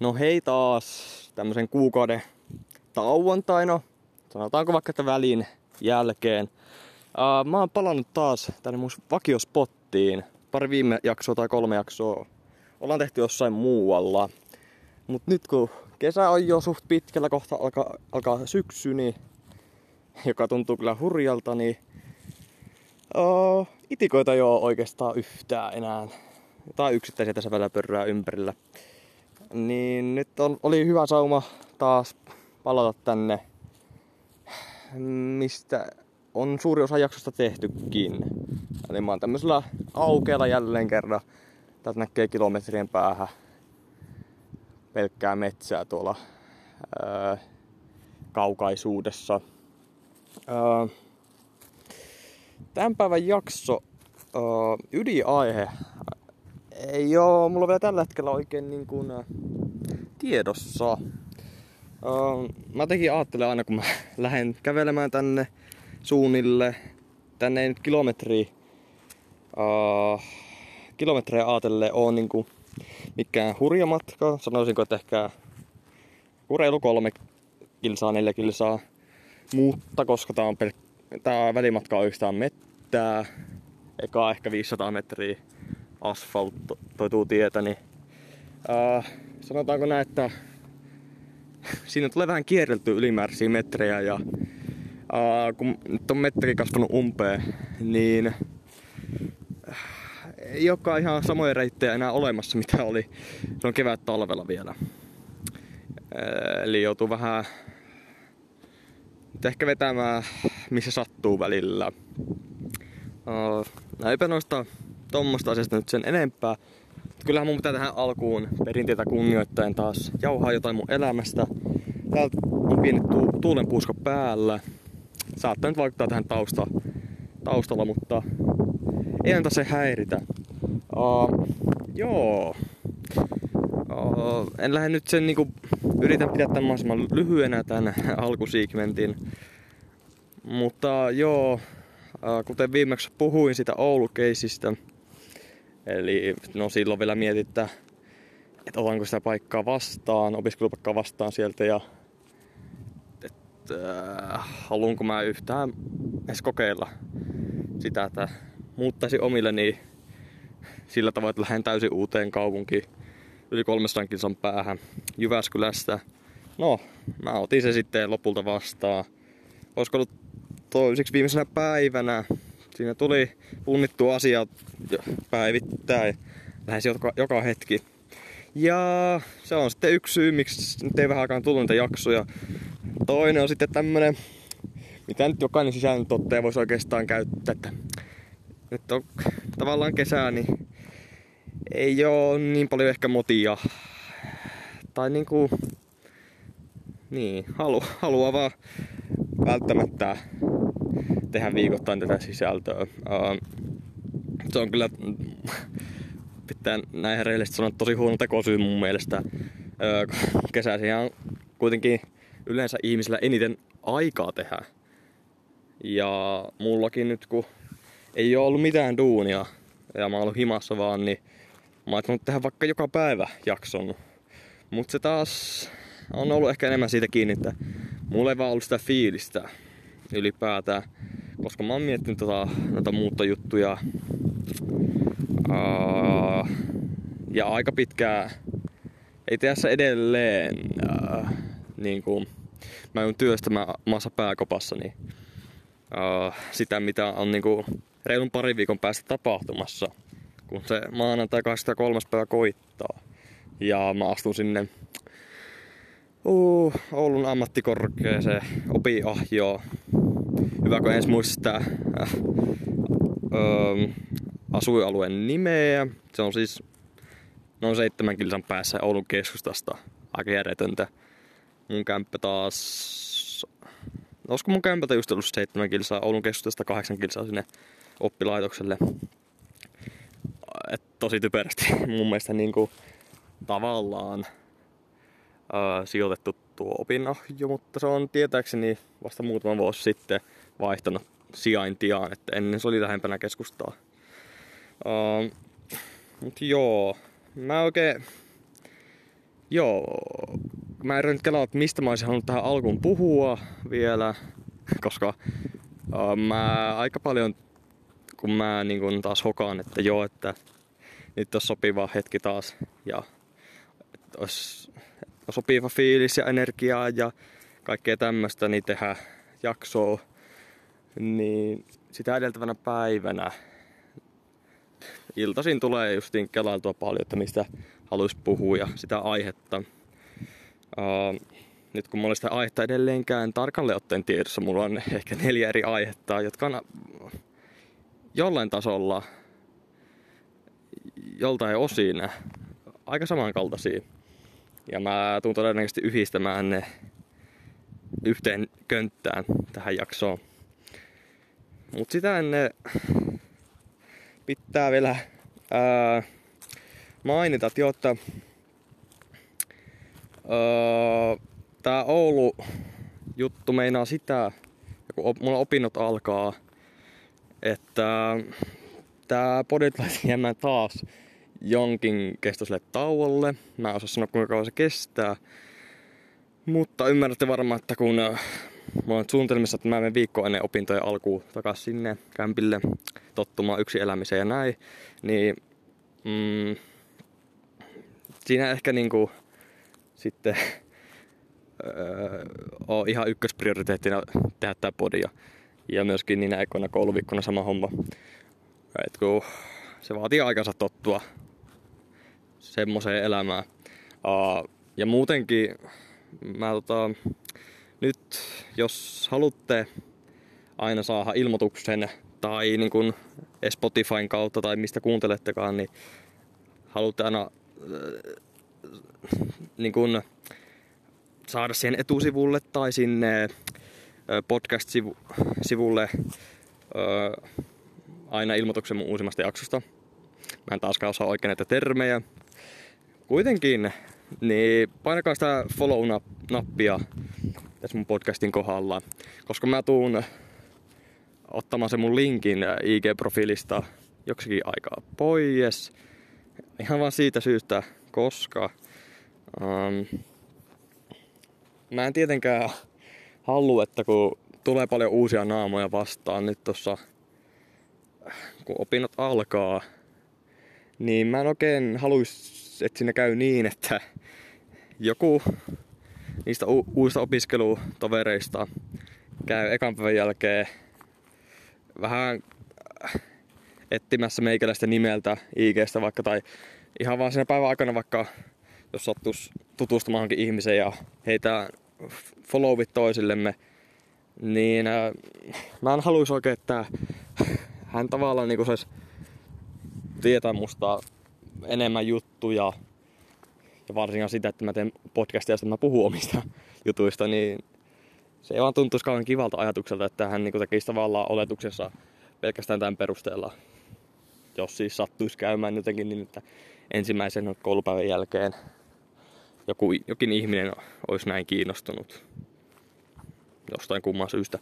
No hei taas tämmöisen kuukauden tauon tai no sanotaanko vaikka että välin jälkeen. Uh, mä oon palannut taas tänne mun vakiospottiin. Pari viime jaksoa tai kolme jaksoa ollaan tehty jossain muualla. Mut nyt kun kesä on jo suht pitkällä, kohta alkaa, alkaa syksy, niin, joka tuntuu kyllä hurjalta, niin uh, itikoita ole oikeastaan yhtään enää. Tai yksittäisiä tässä välillä pörrää ympärillä. Niin nyt oli hyvä sauma taas palata tänne, mistä on suuri osa jaksosta tehtykin. Eli mä oon tämmöisellä aukealla jälleen kerran. Täältä näkee kilometrien päähän pelkkää metsää tuolla ää, kaukaisuudessa. Ää, tämän päivän jakso ää, ydinaihe ei oo mulla vielä tällä hetkellä oikein niin kuin, ää, tiedossa. Ää, mä tekin ajattelen aina kun mä lähden kävelemään tänne suunnille. Tänne ei nyt kilometri, uh, kilometrejä ajatellen on niinku mikään hurja matka. Sanoisinko, että ehkä reilu kolme kilsaa, neljä kilsaa. Mutta koska tää, on pel- tää välimatka on yhtään mettää, eka ehkä 500 metriä asfaltoituu tietä, niin uh, sanotaanko näin, että siinä tulee vähän kierrelty ylimääräisiä metrejä ja Uh, kun nyt on metteri kasvanut umpeen, niin äh, ei olekaan ihan samoja reittejä enää olemassa, mitä oli on kevät talvella vielä. Uh, eli joutuu vähän ehkä vetämään, missä sattuu välillä. Uh, eipä noista tuommoista asiasta nyt sen enempää. Kyllähän mun pitää tähän alkuun perinteitä kunnioittaen taas jauhaa jotain mun elämästä. Täältä on pieni tu- tuulenpuuska päällä saattaa nyt vaikuttaa tähän tausta, taustalla, mutta ei anta se häiritä. Uh, joo. Uh, en lähde nyt sen niinku, yritän pitää tämän mahdollisimman lyhyenä tämän alkusiegmentin. Mutta joo, uh, kuten viimeksi puhuin sitä Oulu-keisistä, eli no silloin vielä mietin, että, että otanko sitä paikkaa vastaan, opiskelupaikkaa vastaan sieltä ja äh, haluanko mä yhtään edes kokeilla sitä, että muuttaisin omilleni sillä tavoin, että lähden täysin uuteen kaupunkiin yli 300 kilsan päähän Jyväskylästä. No, mä otin se sitten lopulta vastaan. Olisiko ollut toiseksi viimeisenä päivänä. Siinä tuli punnittu asiat päivittäin. Lähes joka, joka hetki. Ja se on sitten yksi syy, miksi nyt ei vähän aikaan tullut niitä jaksoja. Toinen on sitten tämmönen, mitä nyt jokainen sisällön tottaja voisi oikeastaan käyttää, että nyt on tavallaan kesää, niin ei oo niin paljon ehkä motia. Tai niinku, niin, halu, haluaa vaan välttämättä tehdä viikoittain tätä sisältöä. Se on kyllä, pitää näin rehellisesti sanoa, tosi huono tekosyy mun mielestä. Kesäisin on kuitenkin yleensä ihmisillä eniten aikaa tehdä. Ja mullakin nyt kun ei ole ollut mitään duunia ja mä oon ollut himassa vaan, niin mä oon tehdä vaikka joka päivä jakson. Mutta se taas on ollut ehkä enemmän siitä kiinni, että mulla ei vaan ollut sitä fiilistä ylipäätään. Koska mä oon miettinyt tota, noita muuttojuttuja. Uh, ja aika pitkään ei tässä edelleen uh, niin kuin, mä joudun työstämään maassa pääkopassa niin, sitä, mitä on niin kuin, reilun parin viikon päästä tapahtumassa, kun se maanantai 23. päivä koittaa. Ja mä astun sinne uh, Oulun ammattikorkeeseen opiahjoon. Hyvä, kun ensin muistaa äh, asuinalueen nimeä. Se on siis noin seitsemän kilsan päässä Oulun keskustasta. Aika järjetöntä. Mun kämppä taas... Olisiko mun kämpältä just ollut seitsemän kilsaa, Oulun keskustasta kahdeksan kilsaa sinne oppilaitokselle. Et tosi typerästi mun mielestä niinku tavallaan ää, sijoitettu tuo opinahjo, mutta se on tietääkseni vasta muutama vuosi sitten vaihtanut sijaintiaan, että ennen se oli lähempänä keskustaa. Ää, mut joo, mä oikein joo, mä en nyt kelaa, että mistä mä olisin halunnut tähän alkuun puhua vielä, koska uh, mä aika paljon, kun mä niin kun taas hokaan, että joo, että nyt on sopiva hetki taas ja olisi sopiva fiilis ja energiaa ja kaikkea tämmöistä, niin tehdä jaksoa, niin sitä edeltävänä päivänä iltaisin tulee justiin kelailtua paljon, että mistä haluaisi puhua ja sitä aihetta. Uh, nyt kun mulla sitä aihetta edelleenkään tarkalleen ottaen tiedossa, mulla on ehkä neljä eri aihetta, jotka on jollain tasolla, joltain osin aika samankaltaisia. Ja mä tuun todennäköisesti yhdistämään ne yhteen könttään tähän jaksoon. Mut sitä ennen pitää vielä ää, mainita, että, että tää Oulu juttu meinaa sitä, kun mulla opinnot alkaa, että tää podi jäämään taas jonkin kestoiselle tauolle. Mä en osaa sanoa kuinka kauan se kestää. Mutta ymmärrätte varmaan, että kun mulla on suunnitelmissa, että mä menen viikko ennen opintojen alkuun takaisin sinne kämpille tottumaan yksi elämiseen ja näin, niin mm, siinä ehkä niinku sitten öö, on ihan ykkösprioriteettina tehdä tää podia. Ja myöskin niinä ekoina kouluviikkona sama homma. Et kun se vaatii aikansa tottua semmoiseen elämään. Uh, ja muutenkin mä tota, nyt jos haluatte aina saada ilmoituksen tai niin kuin Spotifyn kautta tai mistä kuuntelettekaan, niin haluatte aina äh, niin kuin saada siihen etusivulle tai sinne äh, podcast-sivulle äh, aina ilmoituksen mun uusimmasta jaksosta. Mä en taaskaan osaa oikein näitä termejä. Kuitenkin, niin painakaa sitä follow-nappia tässä mun podcastin kohdalla, koska mä tuun ottamaan sen mun linkin IG-profiilista joksikin aikaa pois. Ihan vaan siitä syystä, koska um, mä en tietenkään halua, että kun tulee paljon uusia naamoja vastaan nyt tossa, kun opinnot alkaa, niin mä en oikein haluaisi, että siinä käy niin, että joku niistä u- uusista opiskelutovereista käy ekan päivän jälkeen vähän etsimässä meikäläistä nimeltä IGstä vaikka tai ihan vaan siinä päivän aikana vaikka jos sattuisi tutustumaankin ihmiseen ja heitä followit toisillemme, niin äh, mä en haluaisi oikein, että hän tavallaan niin saisi tietää musta enemmän juttuja ja varsinkaan sitä, että mä teen podcastia, josta mä puhun omista jutuista, niin se ei vaan tuntuisi kauan kivalta ajatukselta, että hän niin tekisi tavallaan oletuksessa pelkästään tämän perusteella. Jos siis sattuisi käymään jotenkin niin, että ensimmäisen koulupäivän jälkeen joku, jokin ihminen olisi näin kiinnostunut jostain kumman syystä.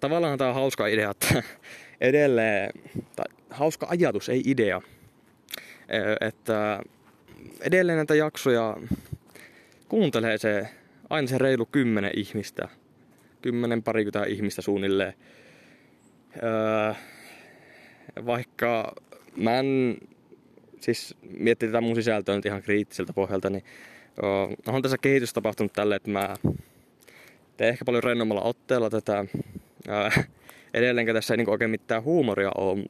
Tavallaan tämä on hauska idea, että edelleen, tai hauska ajatus, ei idea, että edelleen näitä jaksoja kuuntelee se aina se reilu kymmenen ihmistä. Kymmenen parikymmentä ihmistä suunnilleen. Vaikka mä en siis miettii tätä mun sisältöä nyt ihan kriittiseltä pohjalta, niin on tässä kehitys tapahtunut tälle, että mä teen ehkä paljon rennommalla otteella tätä. Öö, edelleenkä tässä ei niin oikein mitään huumoria ole.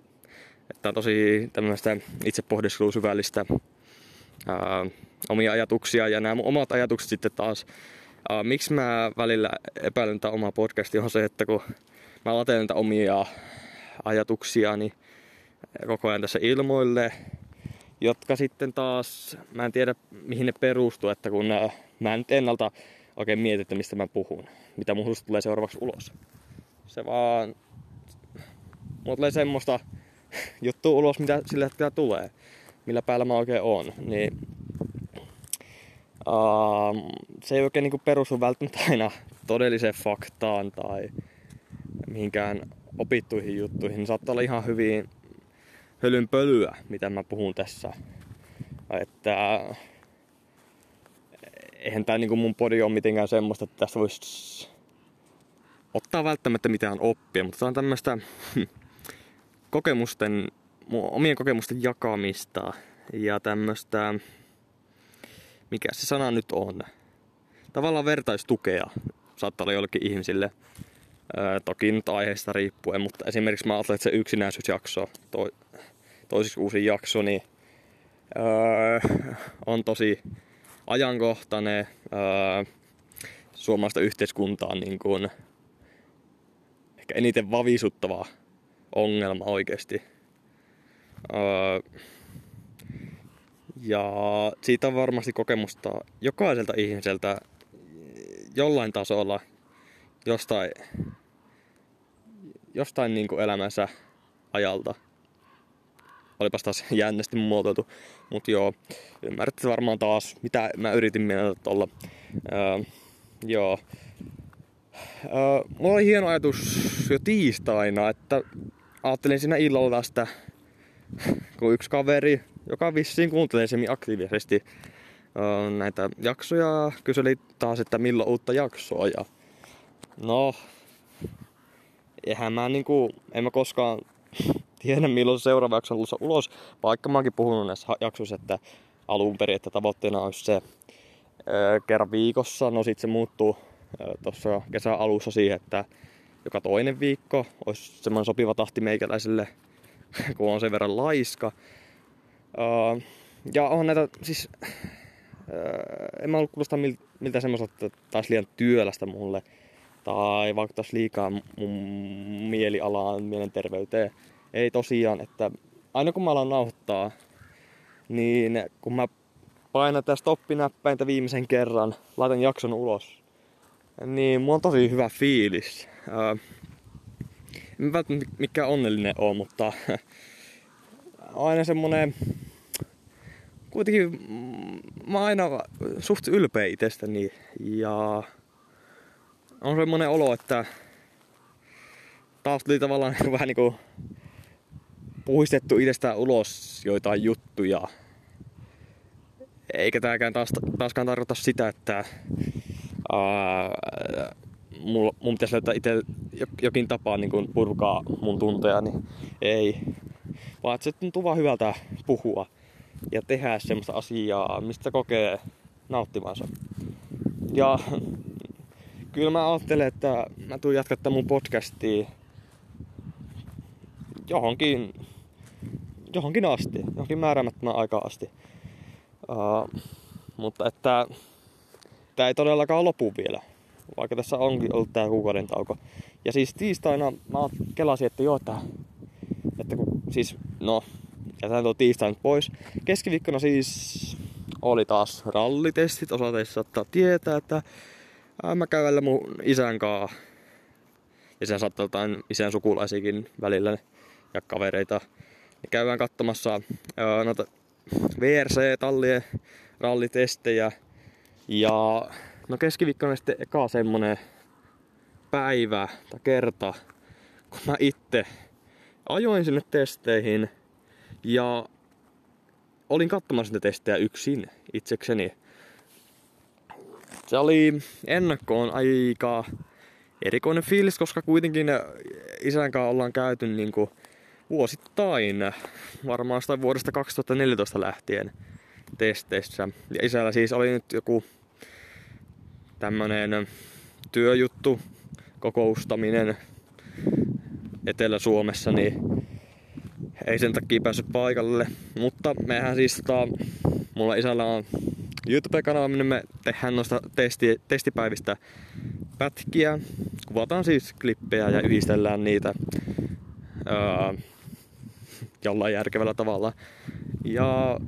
Että on tosi tämmöistä itse pohdiskelua syvällistä ää, omia ajatuksia ja nämä omat ajatukset sitten taas. Ää, miksi mä välillä epäilen tätä omaa podcastia on se, että kun mä lateen näitä omia ajatuksia niin koko ajan tässä ilmoille, jotka sitten taas, mä en tiedä mihin ne perustuu, että kun ää, mä en ennalta oikein mieti, että mistä mä puhun, mitä mun tulee seuraavaksi ulos. Se vaan, mulla tulee semmoista juttua ulos, mitä sillä hetkellä tulee millä päällä mä oikein on, niin uh, se ei oikein niin perustu välttämättä aina todelliseen faktaan tai mihinkään opittuihin juttuihin. Saattaa olla ihan hyvin hölynpölyä, mitä mä puhun tässä. Että eihän tää niinku mun podi ole mitenkään semmoista, että tästä voisi ottaa välttämättä mitään oppia, mutta tää on tämmöistä kokemusten, omien kokemusten jakamista ja tämmöistä, mikä se sana nyt on, tavallaan vertaistukea saattaa olla jollekin ihmisille. Öö, toki nyt aiheesta riippuen, mutta esimerkiksi mä ajattelen, että se yksinäisyysjakso, to, toisiksi uusi jakso, niin öö, on tosi ajankohtainen öö, suomalaista yhteiskuntaa niin kuin, ehkä eniten vavisuttava ongelma oikeasti. Öö, ja siitä on varmasti kokemusta jokaiselta ihmiseltä jollain tasolla jostain, jostain niin kuin elämänsä ajalta. Olipas taas jännästi muotoiltu. Mutta joo, ymmärrätte varmaan taas, mitä mä yritin mieltä tuolla. Öö, joo. Öö, mulla oli hieno ajatus jo tiistaina, että ajattelin siinä illalla tästä, kun yksi kaveri, joka vissiin kuuntelee semmin aktiivisesti öö, näitä jaksoja, kyseli taas, että milloin uutta jaksoa. Ja no, eihän mä niinku, en mä koskaan tiedä milloin se seuraava jakso on ulos, vaikka mä oonkin puhunut näissä jaksoissa, että alun perin, että tavoitteena olisi se öö, kerran viikossa. No sit se muuttuu öö, tuossa kesän alussa siihen, että joka toinen viikko olisi semmoinen sopiva tahti meikäläiselle, kun on sen verran laiska. Öö, ja on näitä, siis öö, en mä ollut kuulostaa miltä semmoiselta, että taas liian työlästä mulle. Tai vaikuttaisi liikaa mun mielialaan, mielenterveyteen. Ei tosiaan, että aina kun mä alan nauhoittaa, niin kun mä painan tästä stoppinäppäintä viimeisen kerran, laitan jakson ulos, niin mulla on tosi hyvä fiilis. Öö, en välttämättä mikään onnellinen ole, mutta aina semmonen kuitenkin mä oon aina suht ylpeä itsestäni ja on semmonen olo, että taas tuli tavallaan vähän niinku puhistettu itsestään ulos joitain juttuja. Eikä tääkään taas, taaskaan tarkoita sitä, että ää, mun, mun pitäisi löytää itse jokin tapa niin kuin purkaa mun tunteja, niin ei. Vaan että se tuntuu vaan hyvältä puhua ja tehdä semmoista asiaa, mistä kokee nauttivansa. Ja kyllä mä ajattelen, että mä tuun jatkaa mun podcastia johonkin, johonkin asti, johonkin määräämättömän aikaa asti. Uh, mutta että tämä ei todellakaan lopu vielä, vaikka tässä onkin ollut tää kuukauden tauko. Ja siis tiistaina mä kelasin, että joo, että, että kun, siis no jätän tuo tiistain pois. Keskiviikkona siis oli taas rallitestit. Osa teistä saattaa tietää, että mä kävellä mun isän kanssa. Ja sen saattaa jotain isän sukulaisikin välillä ja kavereita. Ja käydään katsomassa noita VRC-tallien rallitestejä. Ja no keskiviikkona sitten eka semmonen päivä tai kerta, kun mä itse ajoin sinne testeihin – ja olin katsomassa niitä testejä yksin itsekseni. Se oli ennakkoon aika erikoinen fiilis, koska kuitenkin isän kanssa ollaan käyty niin kuin vuosittain, varmaan sitä vuodesta 2014 lähtien testeissä. Ja isällä siis oli nyt joku tämmönen työjuttu, kokoustaminen Etelä-Suomessa, niin ei sen takia päässyt paikalle. Mutta mehän siis tota, mulla isällä on YouTube-kanava, minne me tehdään noista testi, testipäivistä pätkiä. Kuvataan siis klippejä ja yhdistellään niitä öö, jollain järkevällä tavalla. Ja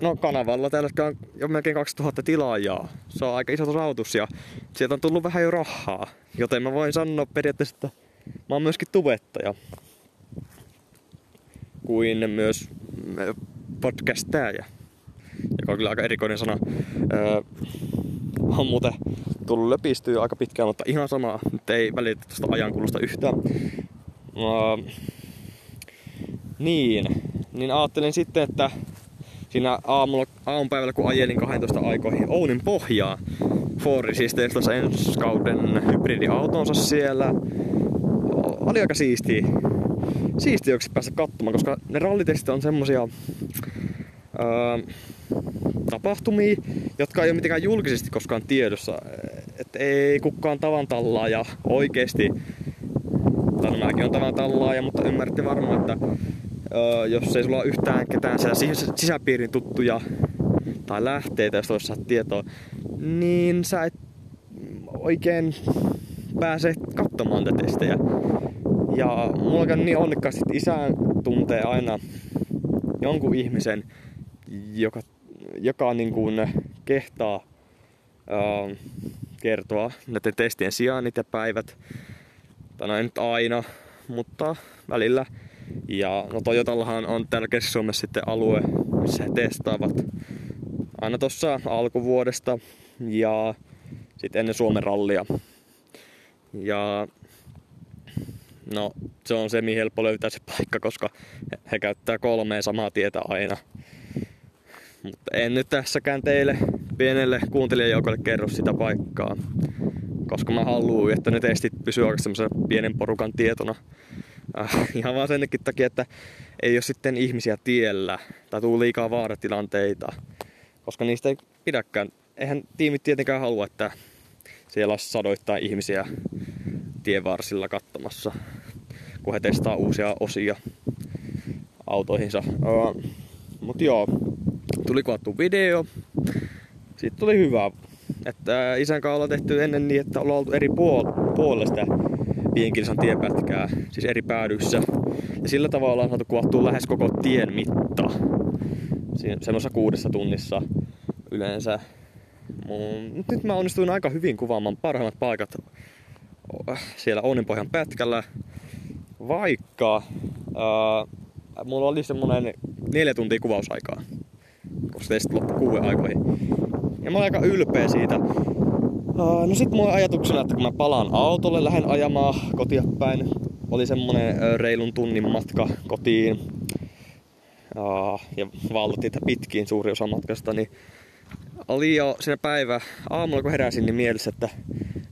no kanavalla täällä on jo melkein 2000 tilaajaa. Se on aika iso saavutus ja sieltä on tullut vähän jo rahaa. Joten mä voin sanoa periaatteessa, että mä oon myöskin tubettaja kuin myös podcastaja, joka on kyllä aika erikoinen sana. Öö, on muuten tullut löpistyä aika pitkään, mutta ihan sama, nyt ei välitä tuosta ajankulusta yhtään. Öö, niin, niin ajattelin sitten, että siinä aamulla, aamupäivällä kun ajelin 12 aikoihin Ounin pohjaa, Fordi siis testasi ensi kauden hybridiautonsa siellä. Oli aika siistiä. Siistiä päästä katsomaan, koska ne rallitestit on semmosia öö, tapahtumia, jotka ei ole mitenkään julkisesti koskaan tiedossa. Että ei kukaan tavan ja oikeesti, tai no mäkin on tavan ja mutta ymmärrätte varmaan, että jos ei sulla ole yhtään ketään sisäpiirin tuttuja tai lähteitä, jos olisi tietoa, niin sä et oikein pääse katsomaan tätä testejä. Ja mulla on niin onnekkaasti, että isä tuntee aina jonkun ihmisen, joka, joka niin kuin kehtaa ää, kertoa näiden testien sijainnit ja päivät. Tai no nyt aina, mutta välillä. Ja no Toyotallahan on täällä Keski-Suomessa sitten alue, missä he testaavat aina tuossa alkuvuodesta ja sitten ennen Suomen rallia. Ja no se on se, mihin helppo löytää se paikka, koska he käyttää kolmea samaa tietä aina. Mutta en nyt tässäkään teille pienelle kuuntelijajoukolle kerro sitä paikkaa. Koska mä haluan, että ne testit oikeasti semmoisen pienen porukan tietona. Ihan vaan senkin takia, että ei ole sitten ihmisiä tiellä tai tuu liikaa vaaratilanteita. Koska niistä ei pidäkään. Eihän tiimit tietenkään halua, että siellä on sadoittain ihmisiä tien varsilla katsomassa, kun he testaa uusia osia autoihinsa. Uh, mut joo, tuli kuvattu video. Sitten tuli hyvä. Että isän kanssa ollaan tehty ennen niin, että ollaan oltu eri puol- puolella sitä Vienkilsan tiepätkää, siis eri päädyssä. Ja sillä tavalla ollaan saatu kuvattua lähes koko tien mitta. Semmoisessa kuudessa tunnissa yleensä. Mun, nyt mä onnistuin aika hyvin kuvaamaan parhaimmat paikat siellä Ouninpohjan pätkällä. Vaikka äh, mulla oli semmonen neljä tuntia kuvausaikaa. Koska teistä loppu kuuden aikoihin. Ja mä olen aika ylpeä siitä. No sit mulla ajatuksena, että kun mä palaan autolle, lähden ajamaan kotia päin. Oli semmonen reilun tunnin matka kotiin. Ja valtattiin pitkiin suuri osa matkasta, niin oli jo siinä päivä aamulla kun heräsin niin mielessä, että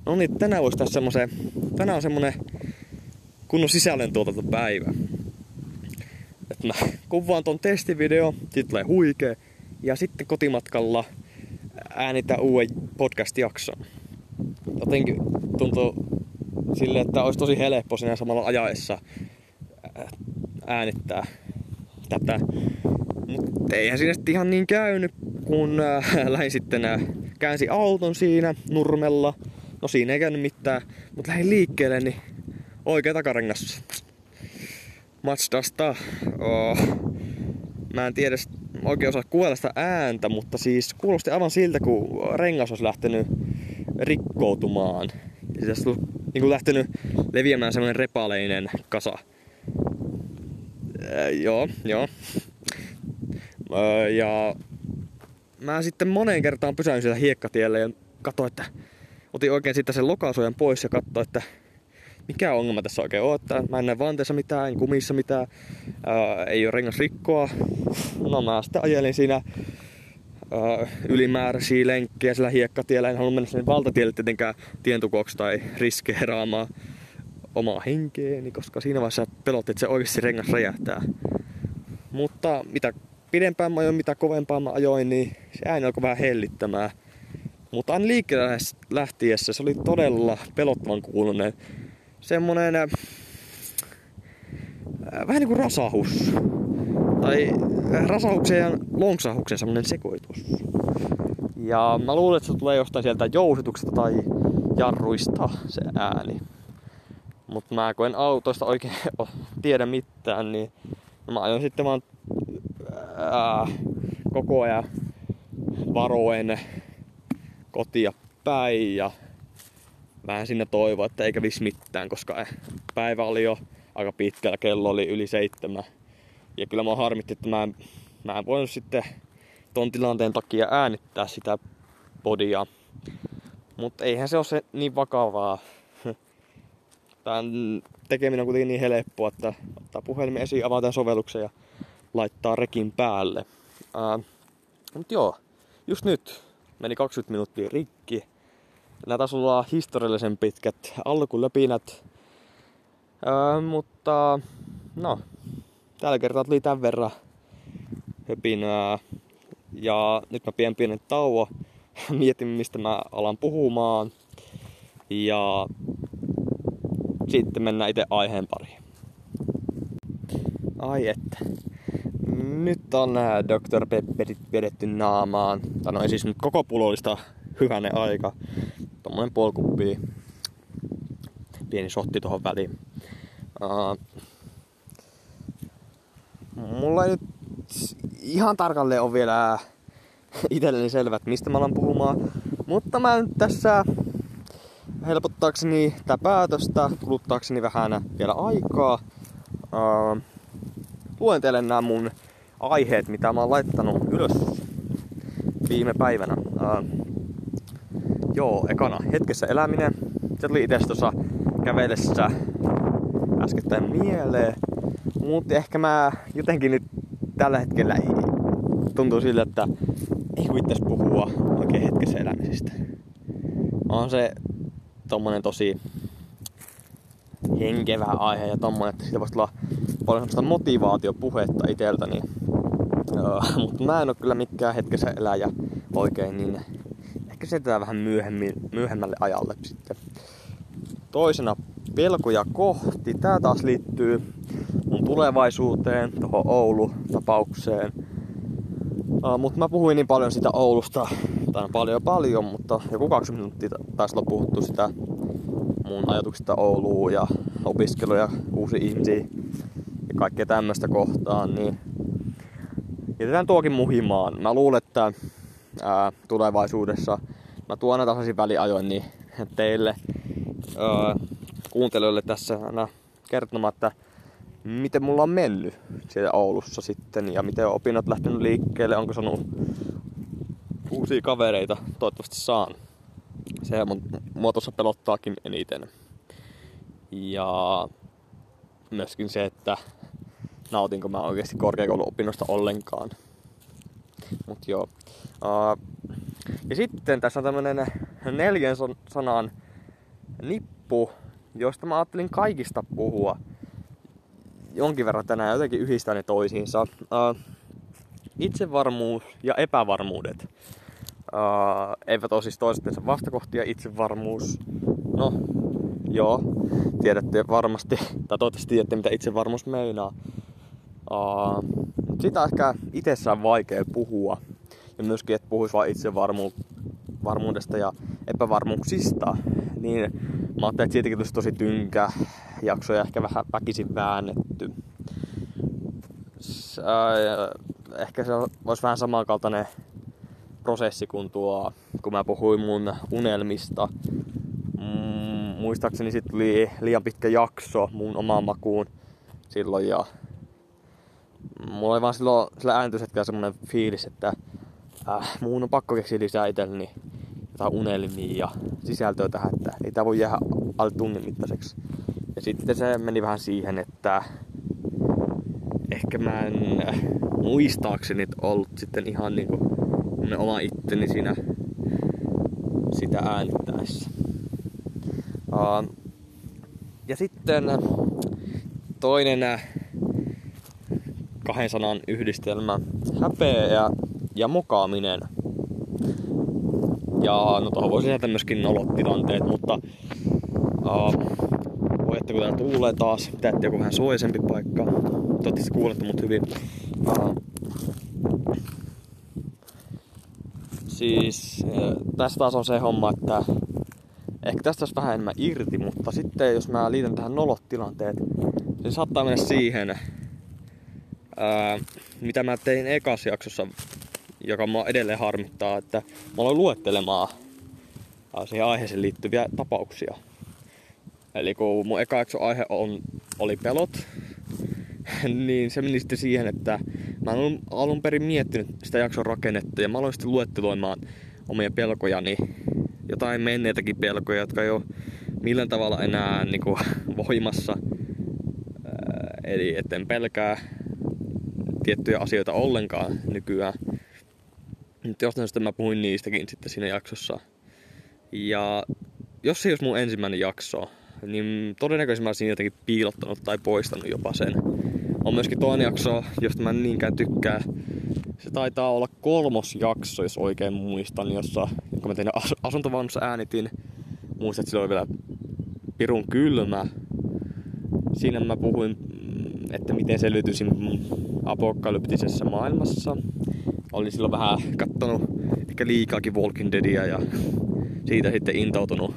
no niin, tänään voisi tehdä semmoisen, tänään on semmonen kunnon sisällöntuotantopäivä. Että mä kuvaan ton testivideo, sit tulee huikee, ja sitten kotimatkalla äänitä uuden podcast-jakson. Jotenkin tuntuu sille, että olisi tosi helppo siinä samalla ajaessa äänittää tätä. Mutta eihän siinä sitten ihan niin käynyt, kun äh, lähdin sitten käänsi auton siinä nurmella. No siinä ei käynyt mitään, mutta lähdin liikkeelle, niin oikea takarengas. Mazdasta. Oh. Mä en tiedä oikein osaa kuulla sitä ääntä, mutta siis kuulosti aivan siltä, kun rengas olisi lähtenyt rikkoutumaan. Ja tässä on niin kuin lähtenyt leviämään semmoinen repaleinen kasa. Äh, joo, joo. Äh, ja mä sitten moneen kertaan pysäin siellä hiekkatielle ja katsoin, että otin oikein sitten sen lokasuojan pois ja katsoin, että mikä ongelma tässä oikein on, että mä en näe vanteessa mitään, en kumissa mitään, ää, ei ole rengas rikkoa. No mä sitten ajelin siinä ää, ylimääräisiä lenkkejä sillä hiekkatiellä, en halua mennä sinne valtatielle tietenkään tientukoksi tai riskeeraamaan omaa henkeeni, koska siinä vaiheessa pelotti, että se oikeasti rengas räjähtää. Mutta mitä pidempään mä ajoin, mitä kovempaan mä ajoin, niin se ääni alkoi vähän hellittämään. Mutta aina liikkeelle lähtiessä se oli todella pelottavan kuulonen. Semmonen äh, vähän niin kuin rasahus. Tai rasahuksen ja lonksahuksen semmonen sekoitus. Ja mä luulen, että se tulee jostain sieltä jousituksesta tai jarruista se ääni. Mutta mä kun en autoista oikein tiedä mitään, niin mä ajoin sitten vaan ää, koko ajan varoen kotia päin ja vähän sinne toivoa, että ei kävisi mitään, koska päivä oli jo aika pitkällä, kello oli yli seitsemän. Ja kyllä mä harmitti, että mä en, mä en voinut sitten ton tilanteen takia äänittää sitä podia. Mutta eihän se ole se niin vakavaa. Tämän tekeminen on kuitenkin niin helppoa, että ottaa puhelimen esiin, avataan sovelluksen ja laittaa rekin päälle. Mutta joo, just nyt meni 20 minuuttia rikki. Nämä taas olla historiallisen pitkät alkulöpinät. Uh, mutta no, tällä kertaa tuli tämän verran höpinää. Ja nyt mä pidän pienen tauo. Mietin, mistä mä alan puhumaan. Ja sitten mennään itse aiheen pariin. Ai että. Nyt on Dr. Pepperit vedetty naamaan. Tai no ei siis nyt koko pulollista hyvänen aika. Tommonen puoli Pieni sotti tuohon väliin. Uh, mulla ei nyt ihan tarkalleen on vielä itselleni selvä, että mistä mä alan puhumaan. Mutta mä nyt tässä helpottaakseni tätä päätöstä, kuluttaakseni vähän vielä aikaa, uh, luen teille nämä mun aiheet, mitä mä oon laittanut ylös viime päivänä. Uh, joo, ekana hetkessä eläminen. Se tuli itse tuossa kävelessä äskettäin mieleen. Mutta ehkä mä jotenkin nyt tällä hetkellä tuntuu siltä, että ei huittaisi puhua oikein hetkessä elämisestä. On se tommonen tosi henkevä aihe ja tommonen, että siitä voisi tulla paljon semmoista motivaatiopuhetta iteltäni. Uh, mutta mä en oo kyllä mikään hetkessä eläjä oikein, niin ehkä se vähän myöhemmin, myöhemmälle ajalle sitten. Toisena pelkoja kohti. Tää taas liittyy mun tulevaisuuteen, tuohon Oulu-tapaukseen. Uh, mutta mä puhuin niin paljon sitä Oulusta, tai paljon paljon, mutta joku kaksi minuuttia taisi olla puhuttu sitä mun ajatuksista Ouluun ja opiskeluja, uusi ihmisiä ja kaikkea tämmöistä kohtaan, niin jätetään tuokin muhimaan. Mä luulen, että ää, tulevaisuudessa mä tuon aina tasaisin väliajoin niin teille ää, kuuntelijoille tässä aina kertomaan, että miten mulla on mennyt siellä Oulussa sitten ja miten on opinnot lähtenyt liikkeelle, onko saanut uusia kavereita, toivottavasti saan. Se mua tuossa pelottaakin eniten. Ja myöskin se, että nautinko mä oikeasti korkeakouluopinnosta ollenkaan. Mut joo. Uh, ja sitten tässä on tämmönen neljän sanan nippu, josta mä ajattelin kaikista puhua jonkin verran tänään jotenkin yhdistää ne toisiinsa. Uh, itsevarmuus ja epävarmuudet uh, eivät ole siis toistensa vastakohtia. Itsevarmuus, no joo, tiedätte varmasti, tai toivottavasti tiedätte mitä itsevarmuus meinaa. Uh, sitä on ehkä itsessään vaikea puhua. Ja myöskin, että puhuisi vain itsevarmuudesta ja epävarmuuksista. Niin mä ajattelin, että siitäkin tulisi tosi tynkä jakso ja ehkä vähän väkisin väännetty. Ehkä se olisi vähän samankaltainen prosessi kuin tuo, kun mä puhuin mun unelmista. Mm, muistaakseni sitten tuli liian pitkä jakso mun omaan makuun silloin ja mulla oli vaan silloin sillä äänitysetkellä semmonen fiilis, että äh, mun on pakko keksiä lisää itselleni jotain unelmia ja sisältöä tähän, että ei tää voi jäädä alle tunnin mittaiseksi. Ja sitten se meni vähän siihen, että ehkä mä en muistaakseni ollut sitten ihan niinku oma itteni siinä sitä äänittäessä. Uh, ja sitten toinen äh, kahden sanan yhdistelmä, häpeä ja, ja mokaaminen. Ja no tuohon voisi lisätä myöskin nolotilanteet, mutta uh, että kun täällä tuulee taas, pitää joku vähän suojaisempi paikka. Toivottavasti kuulette mut hyvin. Uh, siis tässä taas on se homma, että ehkä tästä olisi vähän enemmän irti, mutta sitten jos mä liitän tähän nolotilanteet, niin saattaa mennä siihen, ää, mitä mä tein ekas jaksossa, joka mua edelleen harmittaa, että mä aloin luettelemaan siihen aiheeseen liittyviä tapauksia. Eli kun mun eka jakso aihe on, oli pelot, niin se meni sitten siihen, että mä olen alun perin miettinyt sitä jakson rakennetta ja mä aloin sitten luetteloimaan omia pelkojani, jotain menneitäkin pelkoja, jotka ei ole millään tavalla enää niin kuin, voimassa. Eli etten pelkää tiettyjä asioita ollenkaan nykyään. Mutta jostain syystä mä puhuin niistäkin sitten siinä jaksossa. Ja jos se olisi mun ensimmäinen jakso, niin todennäköisesti mä olisin jotenkin piilottanut tai poistanut jopa sen. On myöskin toinen jakso, josta mä en niinkään tykkää. Se taitaa olla kolmos jakso, jos oikein muistan, jossa, kun mä tein as- asuntovaunussa äänitin. Muistat, että sillä oli vielä pirun kylmä. Siinä mä puhuin, että miten selviytyisin apokalyptisessa maailmassa. Olin silloin vähän kattonut ehkä liikaakin Walking Deadia ja siitä sitten intoutunut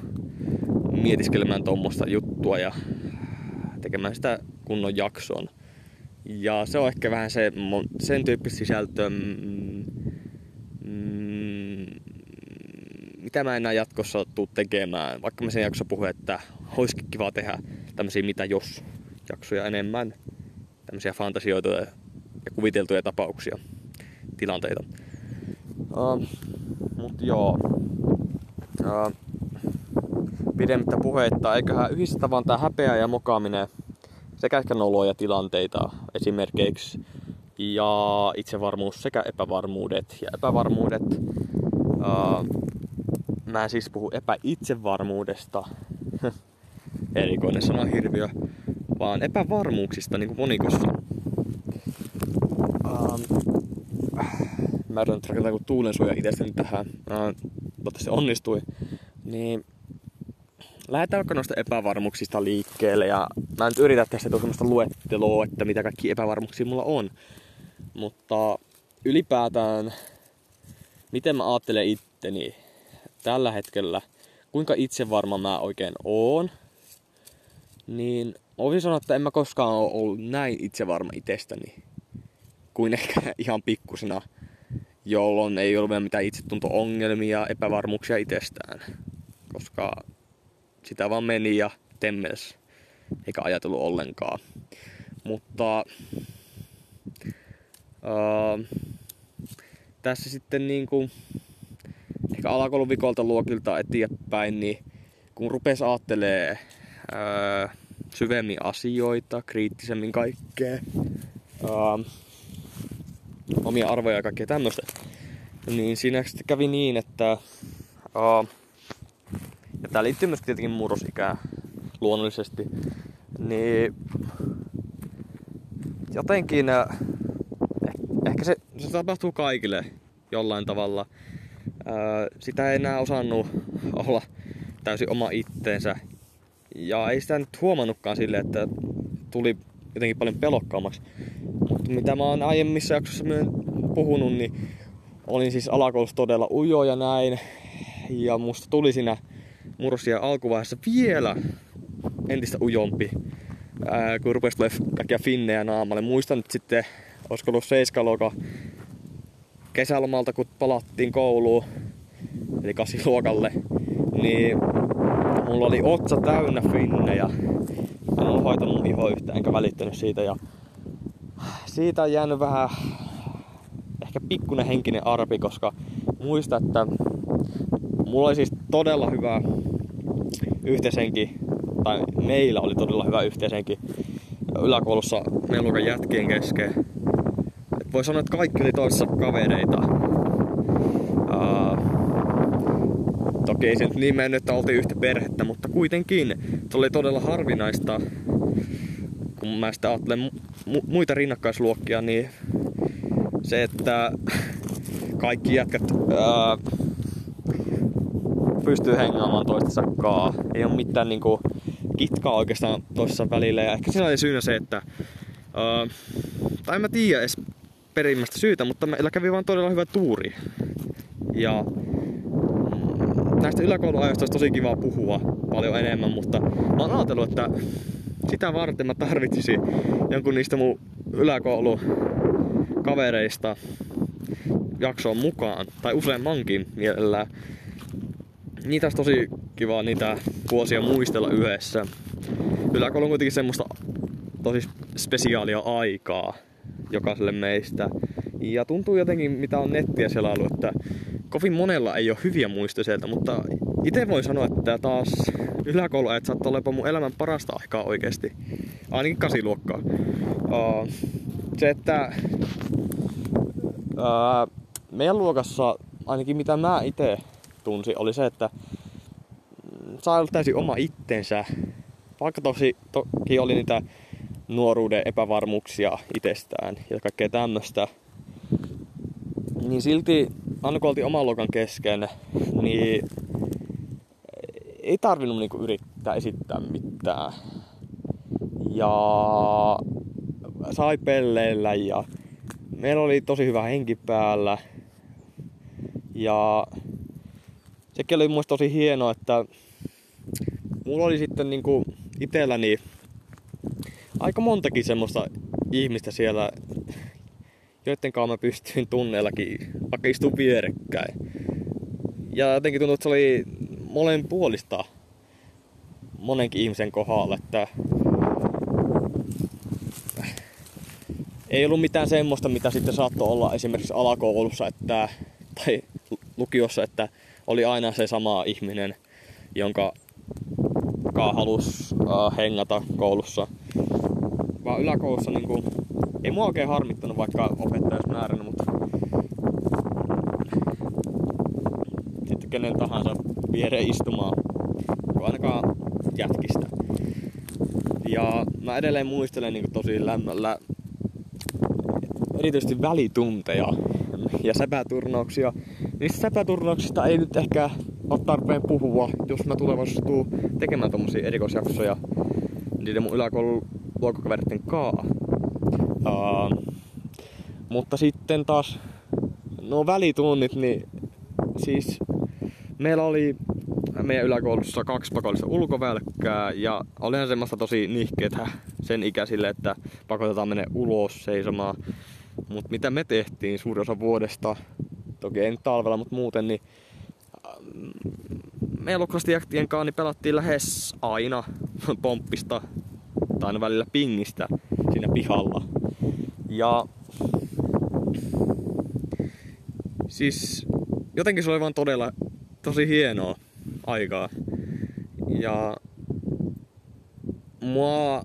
mietiskelemään tuommoista juttua ja tekemään sitä kunnon jakson. Ja se on ehkä vähän se, sen tyyppistä sisältöä, mm, mm, mitä mä enää jatkossa tuu tekemään. Vaikka mä sen jakso puhun, että olisikin kiva tehdä tämmöisiä mitä jos jaksoja enemmän. Tämmöisiä fantasioita ja kuviteltuja tapauksia, tilanteita. Uh, mut joo. Uh, pidemmittä puheitta, eiköhän yhdistä vaan tää häpeä ja mokaaminen sekä ehkä noloja tilanteita esimerkiksi ja itsevarmuus sekä epävarmuudet. Ja epävarmuudet, uh, mä en siis puhu epäitsevarmuudesta, erikoinen sana hirviö, vaan epävarmuuksista niin kuin monikossa. Uh, mä yritän rakentaa kuin tuulensuoja itsestäni tähän, uh, toivottavasti onnistui. Niin lähdetään vaikka noista epävarmuuksista liikkeelle ja mä nyt yritän tästä semmoista luetteloa, että mitä kaikki epävarmuuksia mulla on. Mutta ylipäätään, miten mä ajattelen itteni tällä hetkellä, kuinka itsevarma mä oikein oon, niin voisin sanoa, että en mä koskaan ole ollut näin itsevarma itsestäni kuin ehkä ihan pikkusena, jolloin ei ollut vielä mitään itsetunto-ongelmia, epävarmuuksia itsestään. Koska sitä vaan meni ja temmels, eikä ajatellut ollenkaan. Mutta uh, tässä sitten niinku, ehkä alakoulun vikolta luokilta eteenpäin, niin kun rupes ajattelee uh, syvemmin asioita, kriittisemmin kaikkea, uh, omia arvoja ja kaikkea tämmöistä, niin siinä sitten kävi niin, että uh, ja tää liittyy myös tietenkin murrosikään luonnollisesti, niin jotenkin äh, ehkä se, se tapahtuu kaikille jollain tavalla. Äh, sitä ei enää osannut olla täysin oma itteensä. Ja ei sitä nyt huomannutkaan sille, että tuli jotenkin paljon pelokkaammaksi. Mutta mitä mä oon aiemmissa jaksossa puhunut, niin olin siis alakoulussa todella ujo ja näin. Ja musta tuli siinä murrosia alkuvaiheessa vielä entistä ujompi, ää, kun rupesi tulee kaikkia finnejä naamalle. Muistan nyt sitten, olisiko ollut seiskaluoka kesälomalta, kun palattiin kouluun, eli kasiluokalle, niin mulla oli otsa täynnä finnejä. En ollut hoitanut mun iho yhtään, enkä välittänyt siitä. Ja siitä on jäänyt vähän ehkä pikkunen henkinen arpi, koska muista, että mulla oli siis todella hyvä yhteisenki, tai meillä oli todella hyvä yhteisenki yläkoulussa meidän luokan jätkien kesken. Voi sanoa, että kaikki oli toisessa kavereita. Uh, toki ei se nyt niin mennyt, että oltiin yhtä perhettä, mutta kuitenkin se oli todella harvinaista. Kun mä sitä ajattelen mu- muita rinnakkaisluokkia, niin se, että kaikki jätkät uh, pystyy hengaamaan toistensa kaa. Ei ole mitään niinku kitkaa oikeastaan toisessa välillä. Ja ehkä siinä oli syynä se, että... Uh, tai en mä tiedä edes perimmästä syytä, mutta meillä kävi vaan todella hyvä tuuri. Ja näistä yläkouluajoista olisi tosi kiva puhua paljon enemmän, mutta mä oon ajatellut, että sitä varten mä tarvitsisin jonkun niistä mun yläkoulukavereista jaksoon mukaan, tai useammankin mielellään niitä olisi tosi kiva niitä vuosia muistella yhdessä. Yläkoulu on kuitenkin semmoista tosi spesiaalia aikaa jokaiselle meistä. Ja tuntuu jotenkin, mitä on nettiä selailu, että kovin monella ei ole hyviä muistoja sieltä, mutta itse voin sanoa, että taas yläkouluajat saattaa olla mun elämän parasta aikaa oikeasti. Ainakin kasiluokkaa. Uh, se, että ää, meidän luokassa, ainakin mitä mä itse tunsin, oli se, että saa olla täysin oma itsensä. Vaikka tosi, toki oli niitä nuoruuden epävarmuuksia itsestään ja kaikkea tämmöistä, niin silti aina kun oltiin oman luokan kesken, niin ei tarvinnut niinku yrittää esittää mitään. Ja sai pelleillä ja meillä oli tosi hyvä henki päällä. Ja sekin oli mun tosi hienoa, että mulla oli sitten niinku itelläni aika montakin semmoista ihmistä siellä, joiden kanssa mä pystyin tunneellakin vaikka istua vierekkäin. Ja jotenkin tuntuu, että se oli molen puolista monenkin ihmisen kohdalla, että ei ollut mitään semmoista, mitä sitten saattoi olla esimerkiksi alakoulussa että, tai lukiossa, että oli aina se sama ihminen, jonka halusi uh, hengata koulussa. Vaan yläkoulussa niin kuin, ei mua oikein harmittanut vaikka opettajassa määränä, mutta sitten kenen tahansa viereen istumaan, ainakaan jätkistä. Ja mä edelleen muistelen niin tosi lämmöllä erityisesti välitunteja ja säpäturnauksia. Niistä säpäturnauksista ei nyt ehkä ole tarpeen puhua, jos mä tulevaisuudessa tuun tekemään tommosia erikoisjaksoja niiden mun yläkoulun luokkaveritten kaa. Uh, mutta sitten taas nuo välitunnit, niin siis meillä oli meidän yläkoulussa kaksi pakollista ulkovälkkää ja olihan semmoista tosi nihkeetä sen ikäisille, että pakotetaan mennä ulos seisomaan. Mutta mitä me tehtiin suurin osa vuodesta, toki nyt talvella, mutta muuten, niin ähm, meidän lukkolastijaktien kanssa niin pelattiin lähes aina pomppista tai aina välillä pingistä siinä pihalla. Ja siis jotenkin se oli vaan todella tosi hienoa aikaa. Ja mua,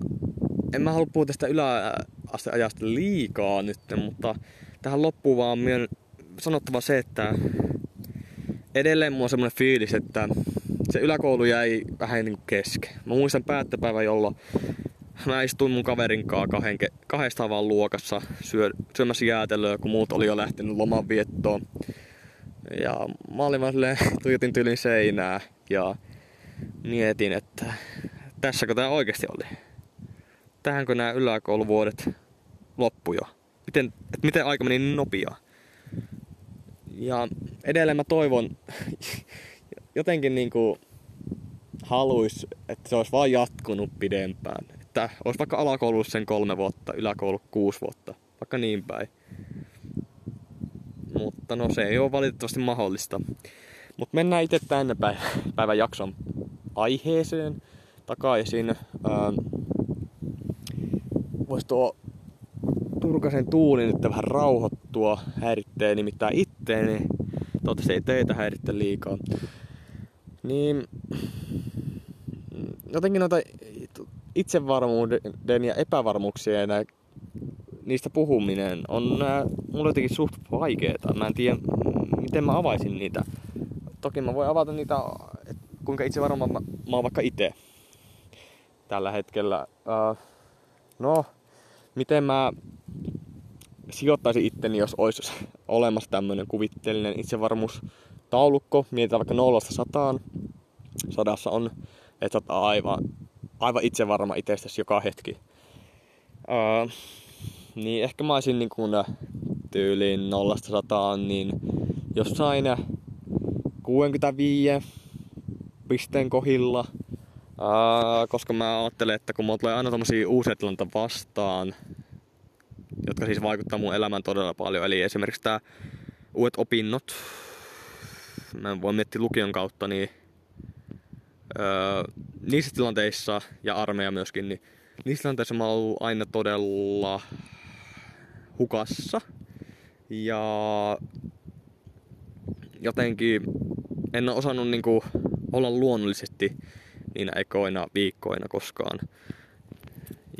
en mä halua puhua tästä yläasteajasta liikaa nyt, mutta tähän loppuun vaan myön sanottava se, että edelleen mulla on semmoinen fiilis, että se yläkoulu jäi vähän niin kesken. Mä muistan päättöpäivä, jolloin mä istuin mun kaverin kanssa kahdesta vaan luokassa syö, syömässä jäätelöä, kun muut oli jo lähtenyt lomanviettoon. Ja mä olin vaan silleen, tuijotin tyylin seinää ja mietin, että tässäkö tää oikeasti oli. Tähänkö nämä yläkouluvuodet loppu jo? Miten, et miten aika meni niin nopea? Ja edelleen mä toivon, jotenkin niinku haluis, että se olisi vaan jatkunut pidempään. Että olisi vaikka alakoulussa sen kolme vuotta, yläkoulu kuusi vuotta, vaikka niin päin. Mutta no se ei ole valitettavasti mahdollista. Mutta mennään itse tänne päivän jakson aiheeseen takaisin. Ähm, Voisi tuo Turkasen tuuli nyt vähän rauhoittua, häiritsee nimittäin itteeni. Toivottavasti ei teitä häiritse liikaa. Niin jotenkin noita itsevarmuuden ja epävarmuuksien ja niistä puhuminen on nää, mulle jotenkin suht vaikeeta. Mä en tiedä, miten mä avaisin niitä. Toki mä voin avata niitä, kuinka itse mä, mä oon vaikka itse tällä hetkellä. Uh, no, miten mä sijoittaisin itteni, jos olisi olemassa tämmöinen kuvitteellinen itsevarmuustaulukko. Mietitään vaikka nollasta sataan. Sadassa on, että sä oot aivan, aivan itsevarma itsestäsi joka hetki. Uh, niin ehkä mä olisin niin kuin tyyliin nollasta sataan, niin jossain 65 pisteen kohilla. Uh, koska mä ajattelen, että kun mulla tulee aina tommosia uusia vastaan, jotka siis vaikuttaa mun elämään todella paljon. Eli esimerkiksi tää uudet opinnot, mä voin miettiä lukion kautta, niin öö, niissä tilanteissa, ja armeija myöskin, niin niissä tilanteissa mä oon ollut aina todella hukassa. Ja jotenkin en ole osannut niinku olla luonnollisesti niinä ekoina viikkoina koskaan.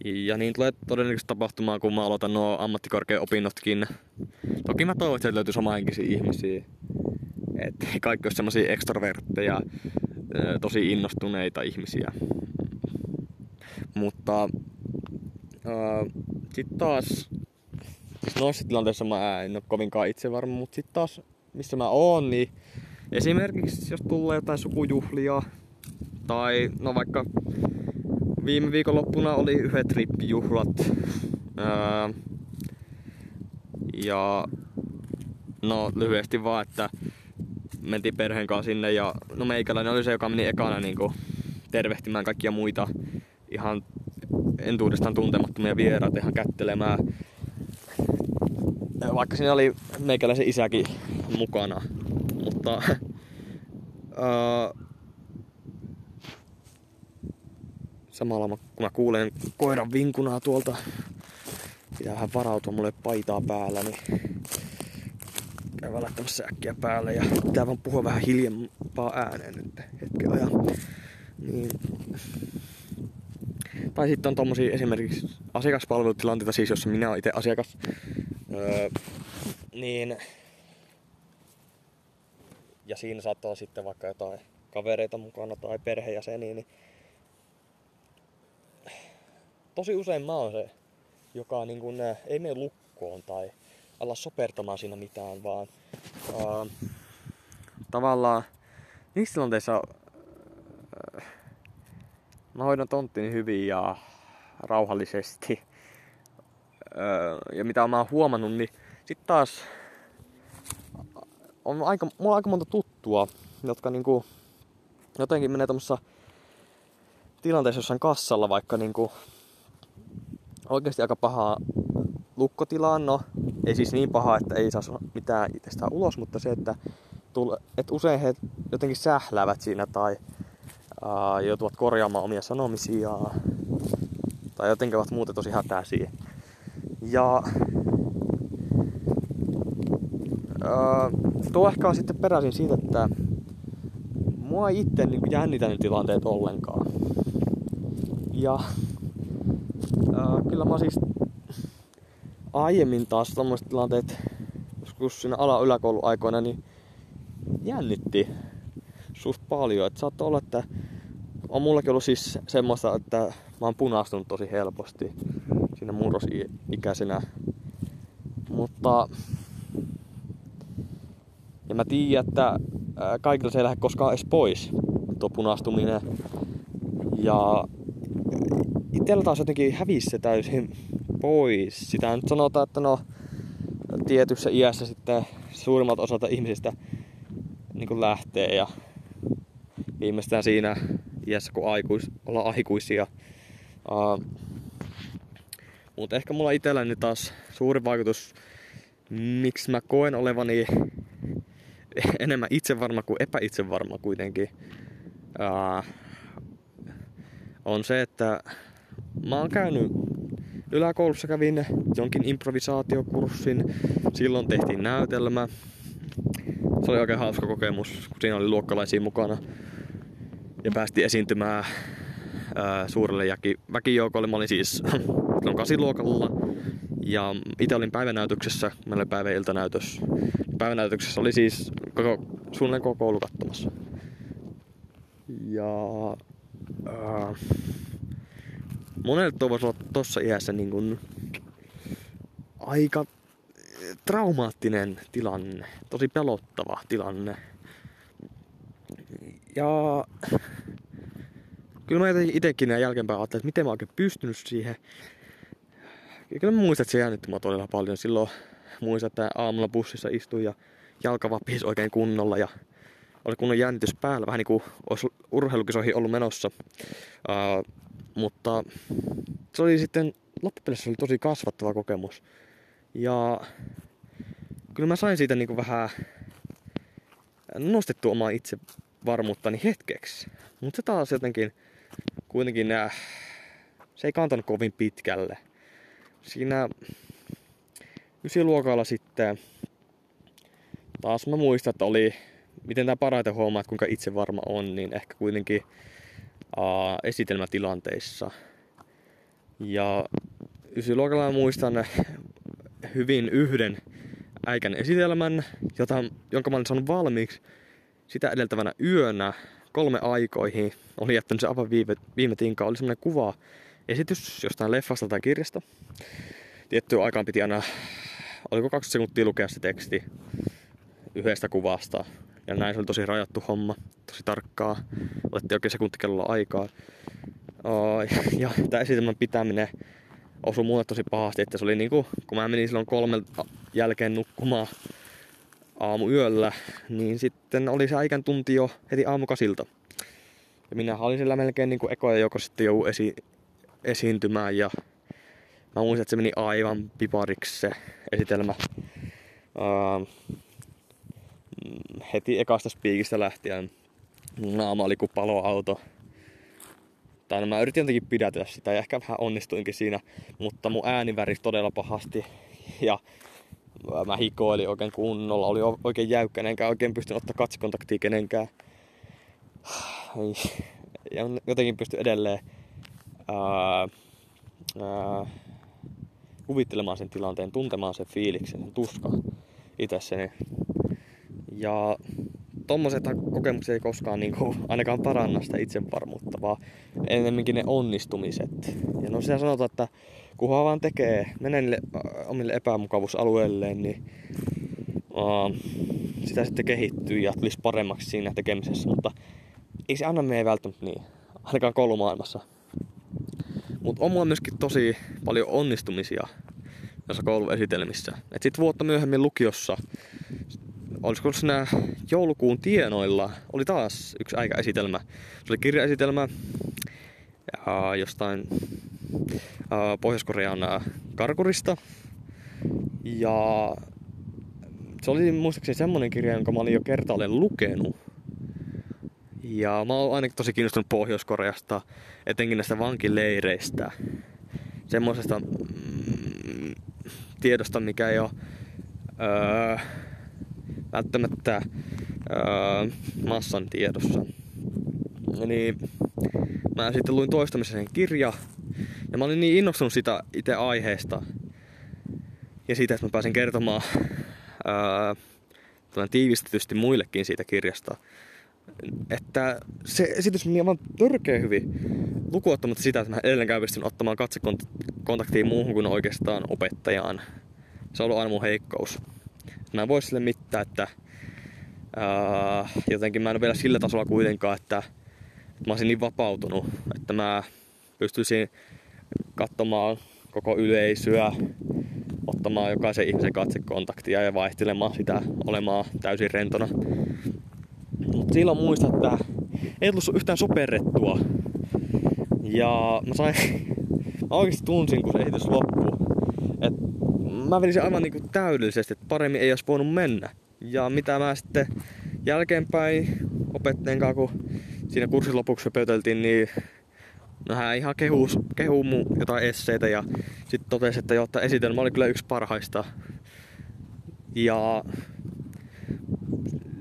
Ja niin tulee todennäköisesti tapahtumaan, kun mä aloitan nuo ammattikorkea-opinnotkin. Toki mä toivon, että löytyy samahenkisiä ihmisiä. Että kaikki on semmosia ekstrovertteja, tosi innostuneita ihmisiä. Mutta äh, sitten taas, siis noissa tilanteissa mä en ole kovinkaan itse varma, mutta sitten taas missä mä oon, niin esimerkiksi jos tulee jotain sukujuhlia tai no vaikka viime viikonloppuna oli yhdet rippijuhlat. Ää, ja no lyhyesti vaan, että mentiin perheen kanssa sinne ja no meikäläinen oli se, joka meni ekana niin kuin, tervehtimään kaikkia muita ihan entuudestaan tuntemattomia vieraita ihan kättelemään. Vaikka siinä oli meikäläisen isäkin mukana. Mutta uh, samalla kun mä kuulen koiran vinkunaa tuolta, pitää vähän varautua mulle paitaa päällä, niin käy laittamassa äkkiä päälle ja pitää vaan puhua vähän hiljempaa ääneen nyt hetken ajan. Niin. Tai sitten on tommosia esimerkiksi asiakaspalvelutilanteita, siis jossa minä olen itse asiakas. Öö, niin ja siinä saattaa sitten vaikka jotain kavereita mukana tai perheenjäseniä, niin tosi usein mä oon se, joka niin kun, ei mene lukkoon tai alla sopertamaan siinä mitään, vaan uh, tavallaan niissä tilanteissa uh, mä hoidan tonttini hyvin ja rauhallisesti. Uh, ja mitä mä oon huomannut, niin sitten taas on aika, mulla on aika monta tuttua, jotka niinku jotenkin menee tämmössä tilanteessa jossain kassalla vaikka niinku oikeasti aika pahaa lukkotilaan. No, ei siis niin paha, että ei saa mitään itsestään ulos, mutta se, että, tule, että usein he jotenkin sähläävät siinä tai ää, joutuvat korjaamaan omia sanomisiaan tai jotenkin ovat muuten tosi hätäisiä. Ja ää, tuo ehkä on sitten peräisin siitä, että mua ei itse niin jännitä ne tilanteet ollenkaan. Ja ää, kyllä mä siis aiemmin taas tämmöiset tilanteet, joskus siinä ala aikoina, niin jännitti suht paljon. Että saattoi olla, että on mullakin ollut siis semmoista, että mä oon punastunut tosi helposti siinä murrosikäisenä. Mutta ja mä tiedän, että kaikilla se ei lähde koskaan edes pois, tuo punastuminen. Ja itsellä taas jotenkin hävisi se täysin pois. Sitä nyt sanotaan, että no tietyssä iässä sitten suurimmat osalta ihmisistä niin kuin lähtee ja viimeistään siinä iässä, kun aikuis, ollaan aikuisia. Uh, mutta ehkä mulla itselläni taas suuri vaikutus, miksi mä koen olevani enemmän itsevarma kuin epäitsevarma kuitenkin, uh, on se, että mä oon käynyt yläkoulussa kävin jonkin improvisaatiokurssin. Silloin tehtiin näytelmä. Se oli oikein hauska kokemus, kun siinä oli luokkalaisia mukana. Ja päästiin esiintymään ää, suurelle väkijoukolle. Mä olin siis silloin kasiluokalla. Ja itse olin päivänäytöksessä, meillä oli päivä iltanäytös. Päivänäytöksessä oli siis koko, suunnilleen koko koulu katsomassa. Ja ää, monelle tuo voisi olla tossa iässä niin kuin aika traumaattinen tilanne, tosi pelottava tilanne. Ja kyllä mä itsekin näin jälkeenpäin ajattelin, että miten mä oikein pystynyt siihen. Ja kyllä mä muistan, että se jännitti mua todella paljon. Silloin muistan, että aamulla bussissa istuin ja jalka vapisi oikein kunnolla ja oli kunnon jännitys päällä, vähän niin kuin olisi urheilukisoihin ollut menossa. Uh, mutta se oli sitten loppupeleissä oli tosi kasvattava kokemus. Ja kyllä mä sain siitä niin kuin vähän nostettua omaa itsevarmuuttani hetkeksi. Mutta se taas jotenkin kuitenkin äh, se ei kantanut kovin pitkälle. Siinä ysiluokalla sitten taas mä muistan, että oli, miten tämä parhaiten huomaa, että kuinka itsevarma on, niin ehkä kuitenkin esitelmätilanteissa. Ja ysiluokalla muistan hyvin yhden äikän esitelmän, jota, jonka mä olin saanut valmiiksi sitä edeltävänä yönä kolme aikoihin. Oli jättänyt se aivan viime, viime tinka. Oli semmonen kuva esitys jostain leffasta tai kirjasta. Tiettyyn aikaan piti aina, oliko 20 sekuntia lukea se teksti yhdestä kuvasta. Ja näin se oli tosi rajattu homma, tosi tarkkaa. Otettiin oikein sekuntikellolla aikaa. ja tämä esitelmän pitäminen osui mulle tosi pahasti, että se oli niinku, kun mä menin silloin kolmen jälkeen nukkumaan aamuyöllä, niin sitten oli se aikan tunti jo heti aamukasilta. Ja minä olin siellä melkein niinku ekoja joko sitten jo esi- esiintymään ja mä muistan, että se meni aivan pipariksi se esitelmä. Uh, heti ekasta spiikistä lähtien naama oli kuin paloauto. Tai no mä yritin jotenkin pidätellä sitä ja ehkä vähän onnistuinkin siinä, mutta mun ääni värisi todella pahasti. Ja mä hikoilin oikein kunnolla, oli oikein jäykkä, enkä oikein pystynyt ottaa katsekontaktia kenenkään. Ja jotenkin pysty edelleen ää, ää, kuvittelemaan sen tilanteen, tuntemaan sen fiiliksen, sen tuskan itsessäni. Ja tommoset kokemukset ei koskaan niin kuin, ainakaan paranna sitä itsevarmuutta, vaan enemmänkin ne onnistumiset. Ja no siellä sanotaan, että kunhan vaan tekee, menee niille omille epämukavuusalueilleen, niin uh, sitä sitten kehittyy ja tulisi paremmaksi siinä tekemisessä, mutta ei se aina mene välttämättä niin, ainakaan koulumaailmassa. Mutta on mulla myöskin tosi paljon onnistumisia noissa kouluesitelmissä. Et sit vuotta myöhemmin lukiossa olisiko siinä joulukuun tienoilla, oli taas yksi aikaesitelmä. Se oli kirjaesitelmä ja jostain Pohjois-Korean karkurista. Ja se oli muistaakseni semmonen kirja, jonka mä olin jo kertaalleen lukenut. Ja mä oon ainakin tosi kiinnostunut Pohjois-Koreasta, etenkin näistä vankileireistä. Semmoisesta mm, tiedosta, mikä ei ole öö, välttämättä öö, massan tiedossa. Niin mä sitten luin toistamisen sen kirja ja mä olin niin innostunut sitä itse aiheesta ja siitä, että mä pääsin kertomaan öö, tiivistetysti muillekin siitä kirjasta. Että se esitys meni aivan törkeä hyvin, lukuottamatta sitä, että mä edelleenkään pystyn ottamaan katsekontaktia muuhun kuin oikeastaan opettajaan. Se on ollut aina mun heikkous. Mä en voi sille mitään, että ää, jotenkin mä en ole vielä sillä tasolla kuitenkaan, että, että mä olisin niin vapautunut, että mä pystyisin katsomaan koko yleisöä, ottamaan jokaisen ihmisen katsekontaktia ja vaihtelemaan sitä olemaan täysin rentona. Mutta silloin muistan, että ei tullut yhtään soperrettua. Ja mä sain, mä oikeasti tunsin, kun se esitys loppui, että mä vedin aivan niinku täydellisesti, että paremmin ei olisi voinut mennä. Ja mitä mä sitten jälkeenpäin opettajan kanssa, kun siinä kurssin lopuksi pöyteltiin, niin no hän ihan kehuu, kehuu mun jotain esseitä ja sitten totesi, että joo, esitelmä oli kyllä yksi parhaista. Ja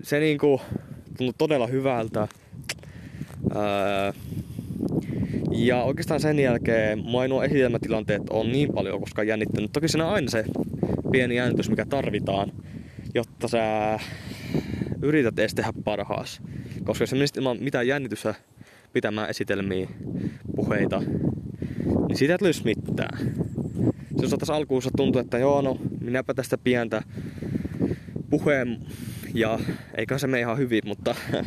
se niinku tuntui todella hyvältä. Öö, ja oikeastaan sen jälkeen nuo esitelmätilanteet on niin paljon koskaan jännittänyt. Toki siinä on aina se pieni jännitys, mikä tarvitaan, jotta sä yrität edes tehdä parhaas. Koska jos menisit ilman mitään jännitystä pitämään esitelmiä, puheita, niin siitä ei tulisi mitään. Se saattaisi alkuunsa tuntua, että joo no, minäpä tästä pientä puheen ja eikä se mene ihan hyvin, mutta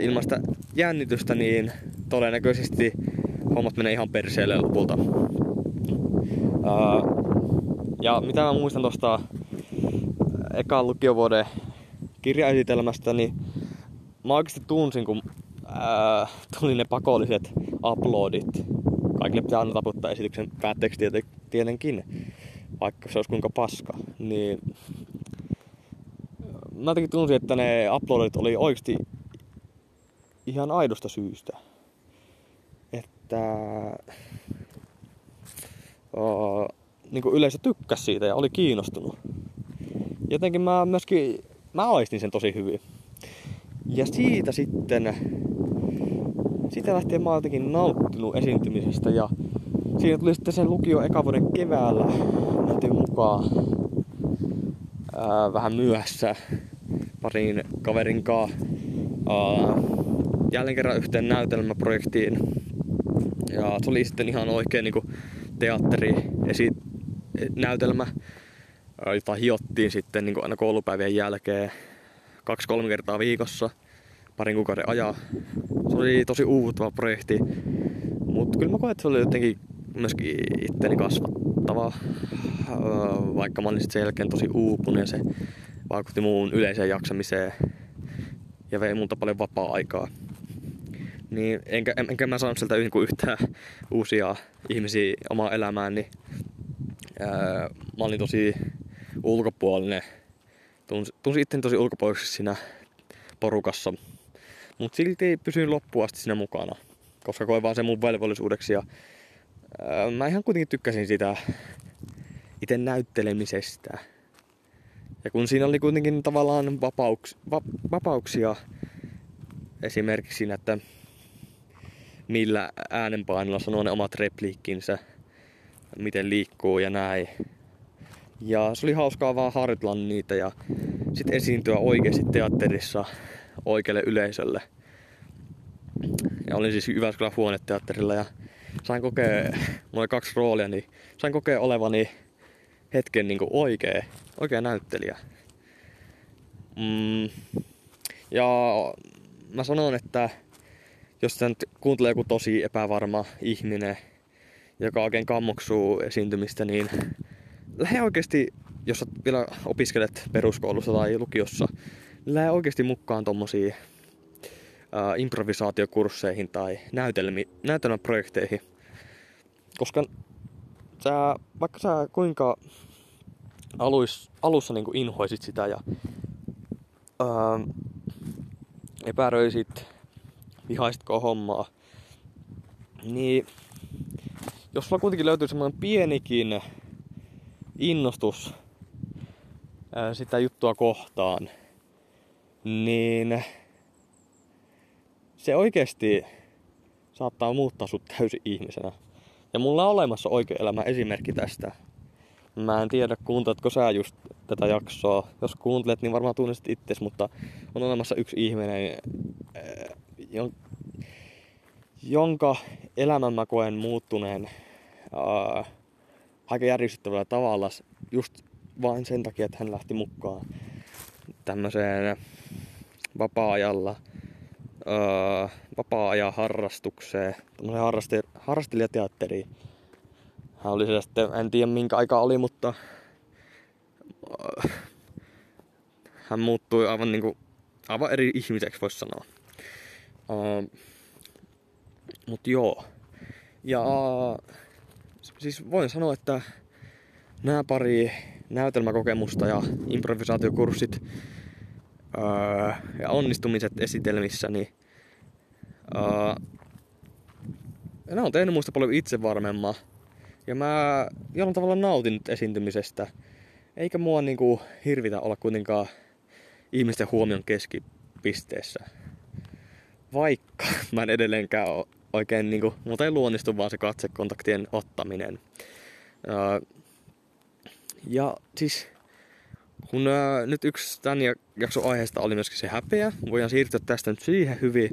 ilman sitä jännitystä, niin todennäköisesti hommat menee ihan perseelle lopulta. ja mitä mä muistan tuosta ekan lukiovuoden kirjaesitelmästä, niin mä oikeasti tunsin, kun ää, tuli ne pakolliset uploadit. Kaikille pitää aina taputtaa esityksen päätteeksi tietenkin, vaikka se olisi kuinka paska. Niin mä jotenkin tunsin, että ne uploadit oli oikeasti ihan aidosta syystä. Että uh, niin yleisö tykkäsi siitä ja oli kiinnostunut. Jotenkin mä myöskin, mä aistin sen tosi hyvin. Ja siitä sitten, siitä lähtien mä jotenkin nauttinut esiintymisestä ja siinä tuli sitten sen lukio eka vuoden keväällä. Mentiin mukaan ää, vähän myöhässä parin kaverin kanssa jälleen kerran yhteen näytelmäprojektiin. Ja se oli sitten ihan oikein niin teatteri esi- näytelmä, jota hiottiin sitten niin aina koulupäivien jälkeen kaksi-kolme kertaa viikossa parin kuukauden ajan. Se oli tosi uuvuttava projekti, mutta kyllä mä koen, että se oli jotenkin myöskin itteni kasvattava, vaikka mä olin sitten sen jälkeen tosi uupunut ja se vaikutti muun yleiseen jaksamiseen ja vei multa paljon vapaa-aikaa. Niin enkä, enkä mä saanut sieltä yhtään uusia ihmisiä omaa elämään, niin ää, mä olin tosi ulkopuolinen. Tunsin, tunsin itteni tosi ulkopuoliseksi siinä porukassa. Mutta silti pysyin loppuun asti siinä mukana, koska koin vaan sen mun velvollisuudeksi. Ja, ää, mä ihan kuitenkin tykkäsin sitä itse näyttelemisestä. Ja kun siinä oli kuitenkin tavallaan vapauks, va, vapauksia esimerkiksi siinä, että millä äänenpainolla sanoo ne omat repliikkinsä, miten liikkuu ja näin. Ja se oli hauskaa vaan harjoitella niitä ja sitten esiintyä oikeasti teatterissa oikealle yleisölle. Ja olin siis Jyväskylän huoneteatterilla ja sain kokea, mulla oli kaksi roolia, niin sain kokea olevani hetken niin oikea, oikea näyttelijä. Mm. Ja mä sanon, että jos nyt kuuntelee joku tosi epävarma ihminen, joka oikein kammoksuu esiintymistä, niin lähde oikeasti, jos vielä opiskelet peruskoulussa tai lukiossa, niin lähde oikeasti mukaan tommosiin äh, improvisaatiokursseihin tai näytelmi, näytelmäprojekteihin. Koska sä, vaikka sä kuinka aluis, alussa niin kuin inhoisit sitä ja ää, epäröisit, vihaisitko hommaa, niin jos sulla kuitenkin löytyy semmoinen pienikin innostus ää, sitä juttua kohtaan, niin se oikeasti saattaa muuttaa sut täysin ihmisenä. Ja mulla on olemassa oikea elämä esimerkki tästä. Mä en tiedä, kuunteletko sä just tätä jaksoa. Jos kuuntelet, niin varmaan tunnistat itses, mutta on olemassa yksi ihminen, jonka elämän mä koen muuttuneen äh, aika järjestettävällä tavalla just vain sen takia, että hän lähti mukaan tämmöiseen vapaa-ajalla vapaa-ajan harrastukseen, harraste, harrastelijateatteriin. Hän oli sitten, en tiedä minkä aika oli, mutta öö, hän muuttui aivan niinku, aivan eri ihmiseksi voisi sanoa. Öö, mut joo. Ja siis voin sanoa, että nämä pari näytelmäkokemusta ja improvisaatiokurssit öö, ja onnistumiset esitelmissä, niin öö, ne on tehnyt muista paljon itsevarmemman. Ja mä jollain tavalla nautin nyt esiintymisestä. Eikä mua niinku hirvitä olla kuitenkaan ihmisten huomion keskipisteessä. Vaikka mä en edelleenkään ole oikein niinku, mutta ei luonnistu vaan se katsekontaktien ottaminen. Öö, ja siis kun ää, nyt yksi tämän jakson aiheesta oli myöskin se häpeä, voidaan siirtyä tästä nyt siihen hyvin.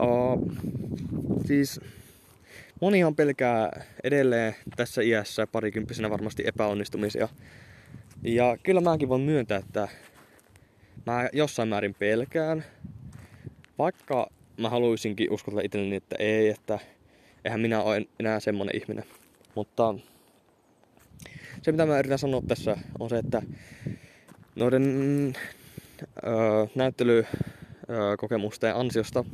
Uh, siis monihan pelkää edelleen tässä iässä parikymppisenä varmasti epäonnistumisia. Ja kyllä mäkin voin myöntää, että mä jossain määrin pelkään. Vaikka mä haluaisinkin uskotella itselleni, että ei, että eihän minä ole enää semmonen ihminen. Mutta se mitä mä yritän sanoa tässä on se, että noiden öö, näyttelykokemusten ansiosta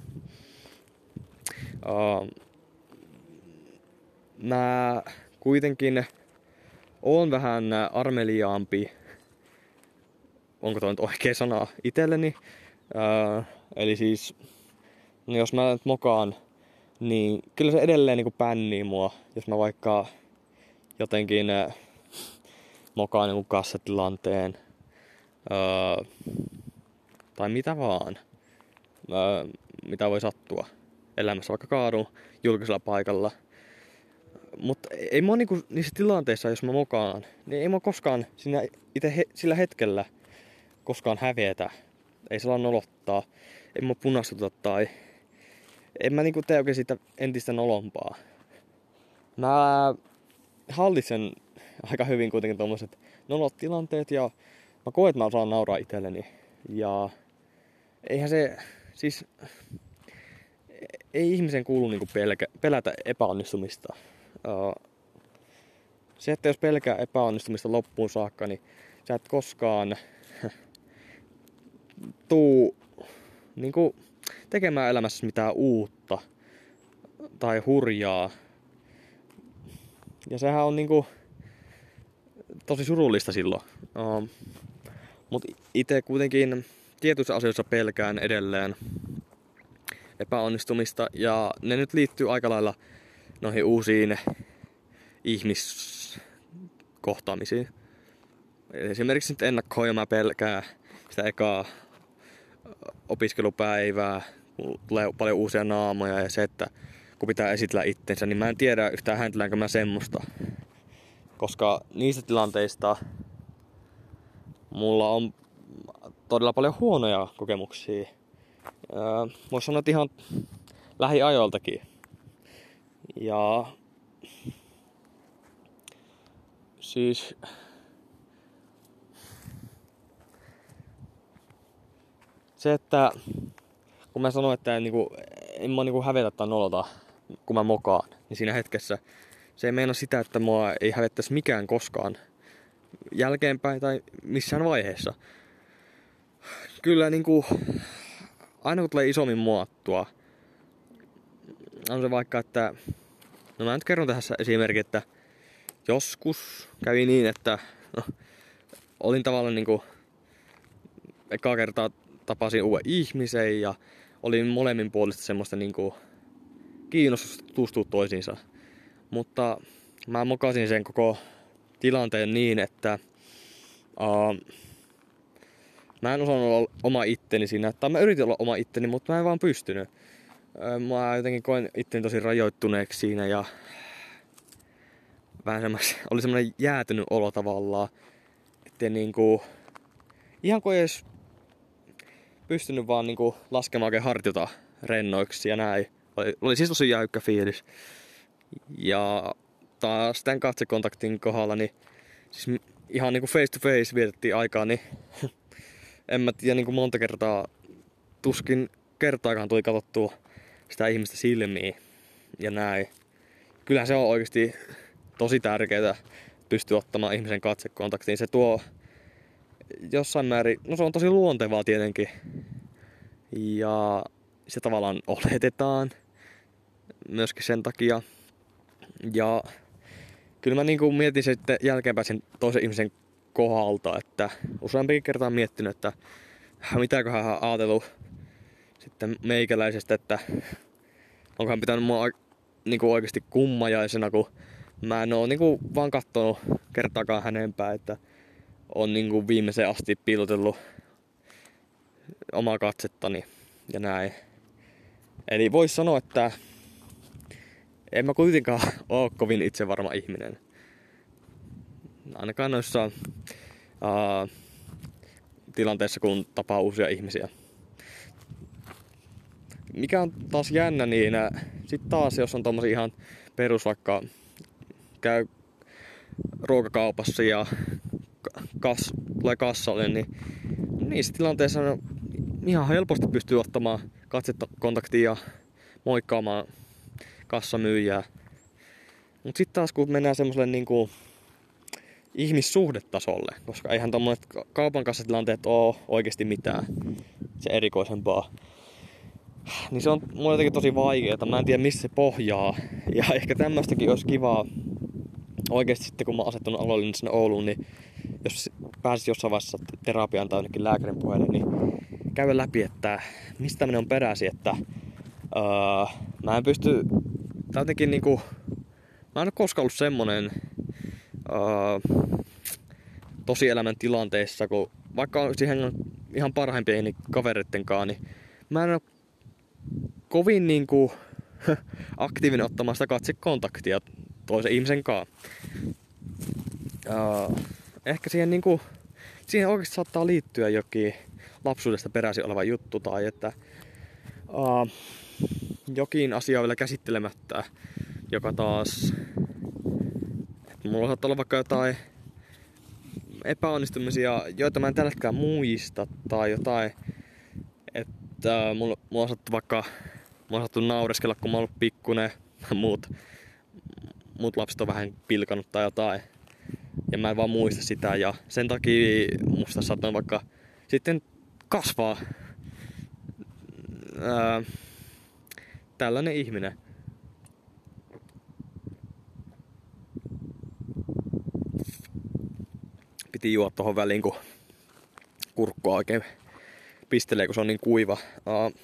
öö, mä kuitenkin oon vähän armeliaampi, onko toi nyt oikea sana, itselleni. Öö, eli siis, no jos mä nyt mokaan, niin kyllä se edelleen niin pännii mua, jos mä vaikka jotenkin mokaan niin kassatilanteen öö, tai mitä vaan, öö, mitä voi sattua elämässä, vaikka kaadun julkisella paikalla. Mutta ei mua niinku niissä tilanteissa, jos mä mokaan, niin ei mua koskaan siinä itse he, sillä hetkellä koskaan hävetä. Ei se nolottaa. Ei mua punastuta tai en mä niinku tee oikein siitä entistä nolompaa. Mä hallitsen aika hyvin kuitenkin tommoset nolot tilanteet ja mä koen, että mä osaan nauraa itselleni. Ja eihän se, siis ei ihmisen kuulu niinku pelkä, pelätä epäonnistumista. Se, että jos pelkää epäonnistumista loppuun saakka, niin sä et koskaan tuu niinku tekemään elämässä mitään uutta tai hurjaa. Ja sehän on niinku tosi surullista silloin. Uh, Mutta itse kuitenkin tietyissä asioissa pelkään edelleen epäonnistumista ja ne nyt liittyy aika lailla noihin uusiin ihmiskohtaamisiin. Esimerkiksi nyt ennakkoon mä pelkää sitä ekaa opiskelupäivää, tulee paljon uusia naamoja ja se, että kun pitää esitellä itsensä, niin mä en tiedä yhtään häntiläänkö mä semmoista. Koska niistä tilanteista mulla on todella paljon huonoja kokemuksia. Voisi sanoa, että ihan lähiajoiltakin. Ja siis se, että kun mä sanoin, että en, niinku, en mä niinku hävetä tai nolota, kun mä mokaan, niin siinä hetkessä se ei meina sitä, että mua ei hävettäisi mikään koskaan jälkeenpäin tai missään vaiheessa. Kyllä niinku, aina kun tulee isommin muottua, on se vaikka, että no mä nyt kerron tässä esimerkki, että joskus kävi niin, että no, olin tavallaan niinku ekaa kertaa tapasin uuden ihmisen ja olin molemmin puolista semmoista niinku kiinnostusta tutustua toisiinsa. Mutta mä mokasin sen koko tilanteen niin, että uh, mä en osannut olla oma itteni siinä. Tai mä yritin olla oma itteni, mutta mä en vaan pystynyt. Mä jotenkin koin itteni tosi rajoittuneeksi siinä ja vähän semmoinen, oli semmoinen jäätynyt olo tavallaan. Että niinku, ihan kuin edes pystynyt vaan niinku laskemaan oikein hartiota rennoiksi ja näin. Oli, oli siis tosi jäykkä fiilis. Ja taas tämän katsekontaktin kohdalla, niin siis ihan niinku face to face vietettiin aikaa, niin en mä tiedä niinku monta kertaa, tuskin kertaakaan tuli katsottua sitä ihmistä silmiin ja näin. Kyllähän se on oikeasti tosi tärkeää pystyä ottamaan ihmisen katsekontaktiin. Se tuo jossain määrin, no se on tosi luontevaa tietenkin. Ja se tavallaan oletetaan myöskin sen takia. Ja kyllä mä niin kuin mietin sitten jälkeenpäin sen toisen ihmisen kohdalta, että useampikin kertaa miettinyt, että mitäköhän hän ajatellut sitten meikäläisestä, että onkohan pitänyt mua niin kuin oikeasti kummajaisena, kun mä en oo niin kuin vaan kattonut kertaakaan hänenpää, että on niin kuin viimeiseen asti piilotellut omaa katsettani ja näin. Eli voisi sanoa, että en mä kuitenkaan ole kovin itsevarma ihminen. Ainakaan noissa uh, tilanteissa, kun tapaa uusia ihmisiä. Mikä on taas jännä, niin sitten taas jos on tommosia ihan perus vaikka käy ruokakaupassa ja kas, tulee kassalle, niin niissä tilanteissa on ihan helposti pystyy ottamaan katsekontaktia ja moikkaamaan kassamyyjää. Mutta sitten taas kun mennään semmoiselle niinku ihmissuhdetasolle, koska eihän tommonet kaupan kassatilanteet ole oikeasti mitään se erikoisempaa. Niin se on mulle jotenkin tosi vaikeaa. Mä en tiedä missä se pohjaa. Ja ehkä tämmöistäkin olisi kivaa oikeasti sitten kun mä oon asettunut aloille sinne Ouluun, niin jos pääsis jossain vaiheessa terapiaan tai jonnekin lääkärin puheelle, niin käydä läpi, että mistä tämmönen on peräsi, että öö, mä en pysty, tai jotenkin niinku, mä en ole koskaan ollut semmonen öö, tosielämän tilanteessa, kun vaikka on siihen ihan parhaimpien kavereitten kanssa, niin mä en ole kovin niinku aktiivinen ottamaan sitä katsekontaktia toisen ihmisen kanssa. Uh, ehkä siihen niinku, siihen oikeasti saattaa liittyä jokin lapsuudesta peräisin oleva juttu tai että uh, jokin asia on vielä käsittelemättä, joka taas, mulla saattaa olla vaikka jotain epäonnistumisia, joita mä en tällä hetkellä muista tai jotain, että mulla, mulla on sattu vaikka, mulla on sattu naureskella, kun mä oon ollut pikkunen, muut, muut lapset on vähän pilkanut tai jotain. Ja mä en vaan muista sitä ja sen takia musta saattaa vaikka sitten kasvaa ää, tällainen ihminen. Piti juo tuohon väliin, kun kurkkua oikein pistelee, kun se on niin kuiva. Uh,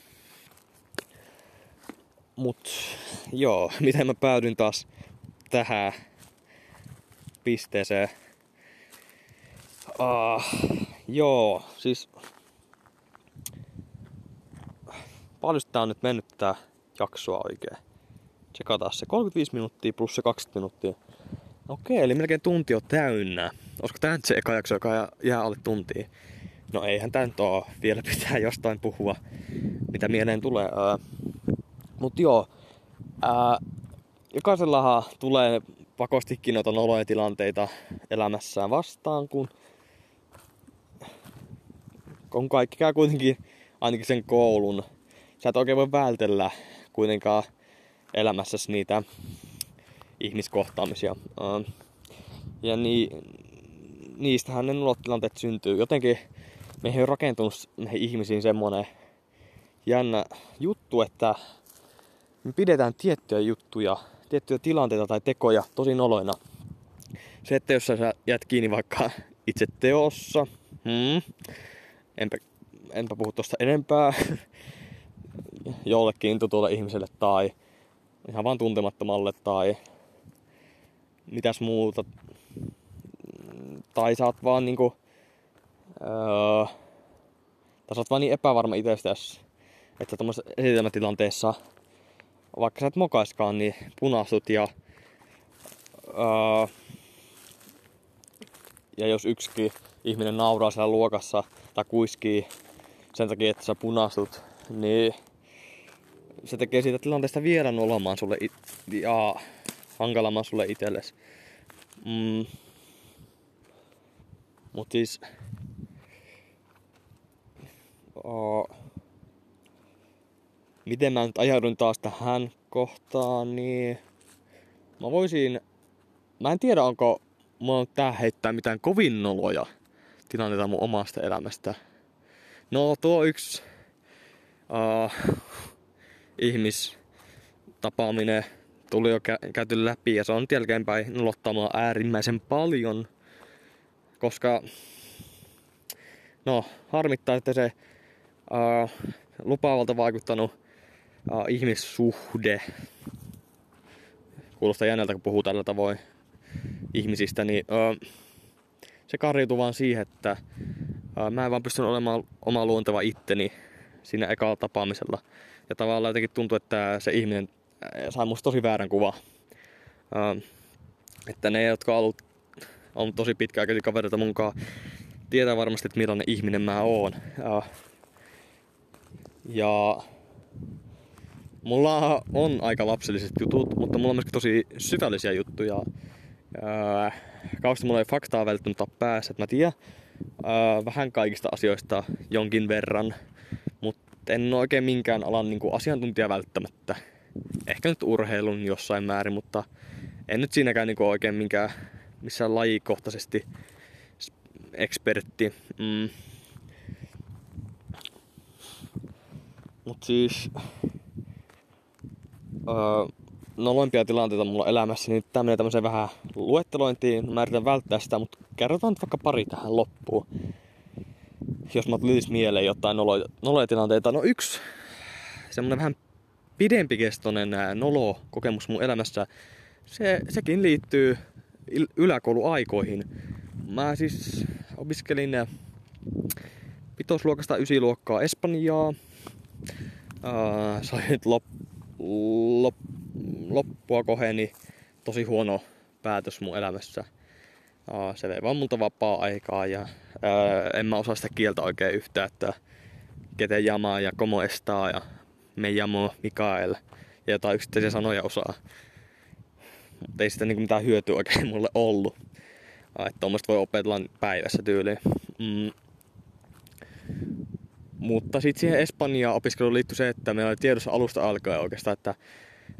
mut joo, miten mä päädyin taas tähän pisteeseen. Uh, joo, siis paljon tää on nyt mennyt tää jaksoa oikein. Tsekataan se 35 minuuttia plus se 20 minuuttia. Okei, eli melkein tunti on täynnä. Olisiko tää nyt se eka jakso, joka jää alle tuntiin? No eihän tää nyt oo. Vielä pitää jostain puhua, mitä mieleen tulee. Mut joo, ää, jokaisellahan tulee pakostikin noita noloja tilanteita elämässään vastaan, kun, kun kaikki käy kuitenkin ainakin sen koulun. Sä et oikein voi vältellä kuitenkaan elämässäsi niitä ihmiskohtaamisia. Ja ni, niistähän ne nolotilanteet syntyy. Jotenkin meihin on rakentunut meihin ihmisiin semmonen jännä juttu, että me pidetään tiettyjä juttuja, tiettyjä tilanteita tai tekoja tosi noloina. Se, että jos sä jäät kiinni vaikka itse teossa, hmm, enpä, enpä puhu tosta enempää, jollekin tutulle ihmiselle tai ihan vaan tuntemattomalle tai mitäs muuta. Tai saat vaan niinku Öö, tai sä oot vaan niin epävarma itsestäsi, että tuommoisessa esitelmätilanteessa, vaikka sä et mokaiskaan, niin punastut ja öö, ja jos yksikin ihminen nauraa siellä luokassa tai kuiskii sen takia, että sä punastut, niin se tekee siitä tilanteesta vielä nolomaan sulle it- ja hankalamman sulle itsellesi. Mm. Mut siis Oh, miten mä nyt ajaudun taas tähän kohtaan, niin mä voisin, mä en tiedä onko mulla tää heittää mitään kovin noloja tilanteita mun omasta elämästä. No tuo yksi uh, ihmistapaaminen tuli jo kä- käyty läpi ja se on jälkeenpäin nolottaa äärimmäisen paljon, koska no harmittaa, että se uh, lupaavalta vaikuttanut uh, ihmissuhde. Kuulostaa jännältä, kun puhuu tällä tavoin ihmisistä, niin uh, se karjuutuu vaan siihen, että uh, mä en vaan pystynyt olemaan oma luonteva itteni siinä ekalla tapaamisella. Ja tavallaan jotenkin tuntuu, että se ihminen sai musta tosi väärän kuva. Uh, että ne, jotka on ollut on tosi pitkäaikaisia kavereita munkaan, tietää varmasti, että millainen ihminen mä oon. Uh, ja mulla on aika lapselliset jutut, mutta mulla on myös tosi syvällisiä juttuja. kauheasti mulla ei faktaa välttämättä päässä, että mä tiedän ää, vähän kaikista asioista jonkin verran, mutta en ole oikein minkään alan niin kuin asiantuntija välttämättä. Ehkä nyt urheilun jossain määrin, mutta en nyt siinäkään niin kuin oikein minkään missään lajikohtaisesti ekspertti. Mm Mut siis... Öö, noloimpia tilanteita mulla elämässä, niin tää menee tämmöiseen vähän luettelointiin. Mä yritän välttää sitä, mutta kerrotaan nyt vaikka pari tähän loppuun. Jos mä tulisi mieleen jotain noloja, noloja tilanteita. No yksi semmonen vähän pidempikestoinen nolo-kokemus mun elämässä. Se, sekin liittyy yläkouluaikoihin. Mä siis opiskelin pitosluokasta ysiluokkaa Espanjaa se oli nyt loppua koheni tosi huono päätös mun elämässä. Se vei vaan multa vapaa-aikaa ja en mä osaa sitä kieltä oikein yhtään, että kete jamaa ja komo estaa ja me jamo Mikael ja jotain yksittäisiä sanoja osaa. Mutta ei sitä niinku mitään hyötyä oikein mulle ollut. Että tuommoista voi opetella päivässä tyyliin. Mm. Mutta sitten siihen Espanjaan opiskeluun liittyy se, että meillä oli tiedossa alusta alkaen oikeastaan, että,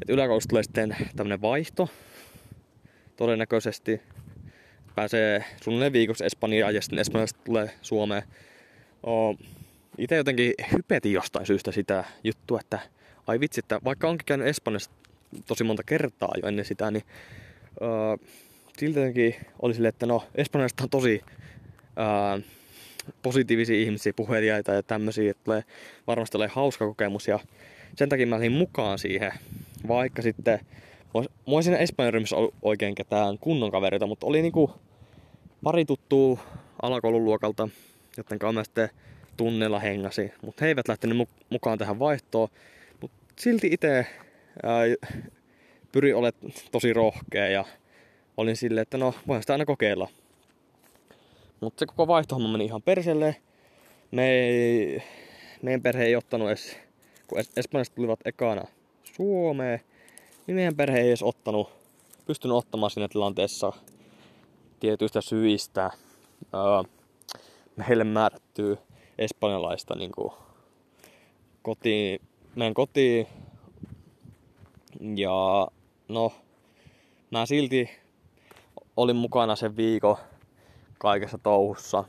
että yläkoulusta tulee sitten tämmöinen vaihto todennäköisesti. Pääsee suunnilleen viikossa Espanjaan ja sitten Espanjasta tulee Suomeen. itse jotenkin hypetin jostain syystä sitä juttua, että ai vitsi, että vaikka onkin käynyt Espanjassa tosi monta kertaa jo ennen sitä, niin uh, silti jotenkin oli silleen, että no Espanjasta on tosi uh, positiivisia ihmisiä, puhelijaita ja tämmöisiä, että tulee, varmasti tulee hauska kokemus ja sen takia mä lähdin mukaan siihen, vaikka sitten Mua ei siinä Espanjan ryhmässä oikein ketään kunnon kavereita, mutta oli niinku pari tuttua alakoulun luokalta, joten mä sitten tunnella hengasi. Mutta he eivät lähtenyt mukaan tähän vaihtoon. Mutta silti itse pyri olemaan tosi rohkea ja olin silleen, että no voin sitä aina kokeilla. Mutta se koko vaihtohomma meni ihan perselle. Me ei, meidän perhe ei ottanut edes, kun Espanjasta tulivat ekana Suomeen, niin meidän perhe ei edes ottanut, pystynyt ottamaan siinä tilanteessa tietyistä syistä öö, meille määrättyy espanjalaista niin kuin, kotiin, meidän kotiin. Ja no, mä silti olin mukana sen viikon kaikessa touhussa.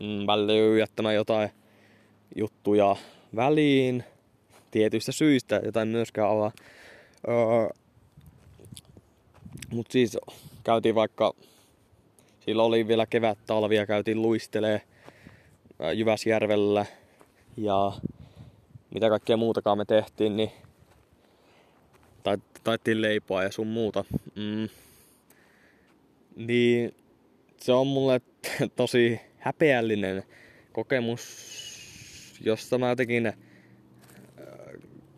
Mm, välillä jättämään jotain juttuja väliin tietyistä syistä, jotain myöskään avaa. Öö, Mutta siis käytiin vaikka, silloin oli vielä kevät talvia, käytiin luistelee Jyväsjärvellä ja mitä kaikkea muutakaan me tehtiin, niin taittiin leipoa ja sun muuta. Mm. Niin se on mulle tosi häpeällinen kokemus, josta mä jotenkin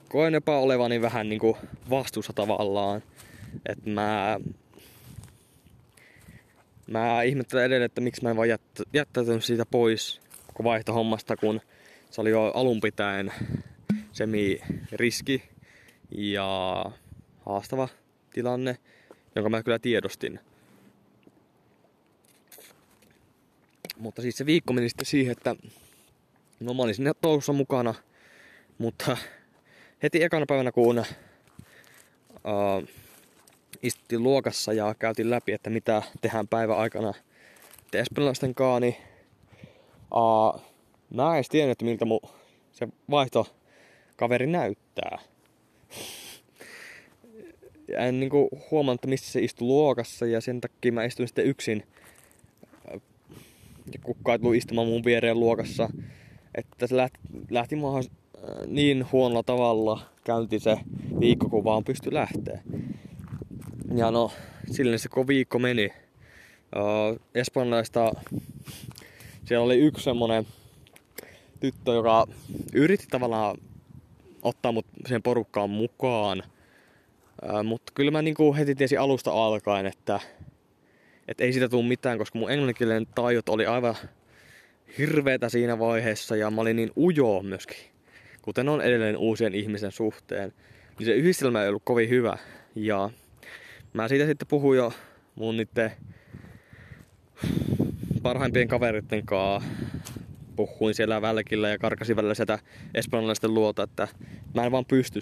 koen jopa olevani vähän niinku vastuussa tavallaan. Että mä, mä ihmettelen edelleen, että miksi mä en vaan jättä, jättäytynyt siitä pois koko vaihtohommasta, kun se oli jo alun pitäen semi-riski ja haastava tilanne, jonka mä kyllä tiedostin. Mutta siis se viikko meni sitten siihen, että no mä olin sinne touhussa mukana, mutta heti ekana päivänä, kun uh, istuttiin luokassa ja käytiin läpi, että mitä tehdään päivän aikana espanjalaisten kanssa, niin uh, mä en edes tiennyt, että miltä mun se vaihto kaveri näyttää. en niinku huomannut, että missä se istui luokassa ja sen takia mä istuin sitten yksin. Ja kukka ei tullut istumaan mun viereen luokassa. Että se lähti, lähti mua niin huonolla tavalla käynti se viikko, kun vaan pystyi lähteä. Ja no, sille se koko viikko meni. Uh, espanjalaista, siellä oli yksi semmonen tyttö, joka yritti tavallaan ottaa mut siihen porukkaan mukaan. Uh, mutta kyllä mä niinku heti tiesin alusta alkaen, että, että ei siitä tule mitään, koska mun englanninkielinen taidot oli aivan hirveetä siinä vaiheessa ja mä olin niin ujo myöskin kuten on edelleen uusien ihmisen suhteen, niin se yhdistelmä ei ollut kovin hyvä. Ja mä siitä sitten puhuin jo mun niiden parhaimpien kaveritten kanssa. Puhuin siellä välkillä ja karkasin välillä sitä espanjalaisten luota, että mä en vaan pysty,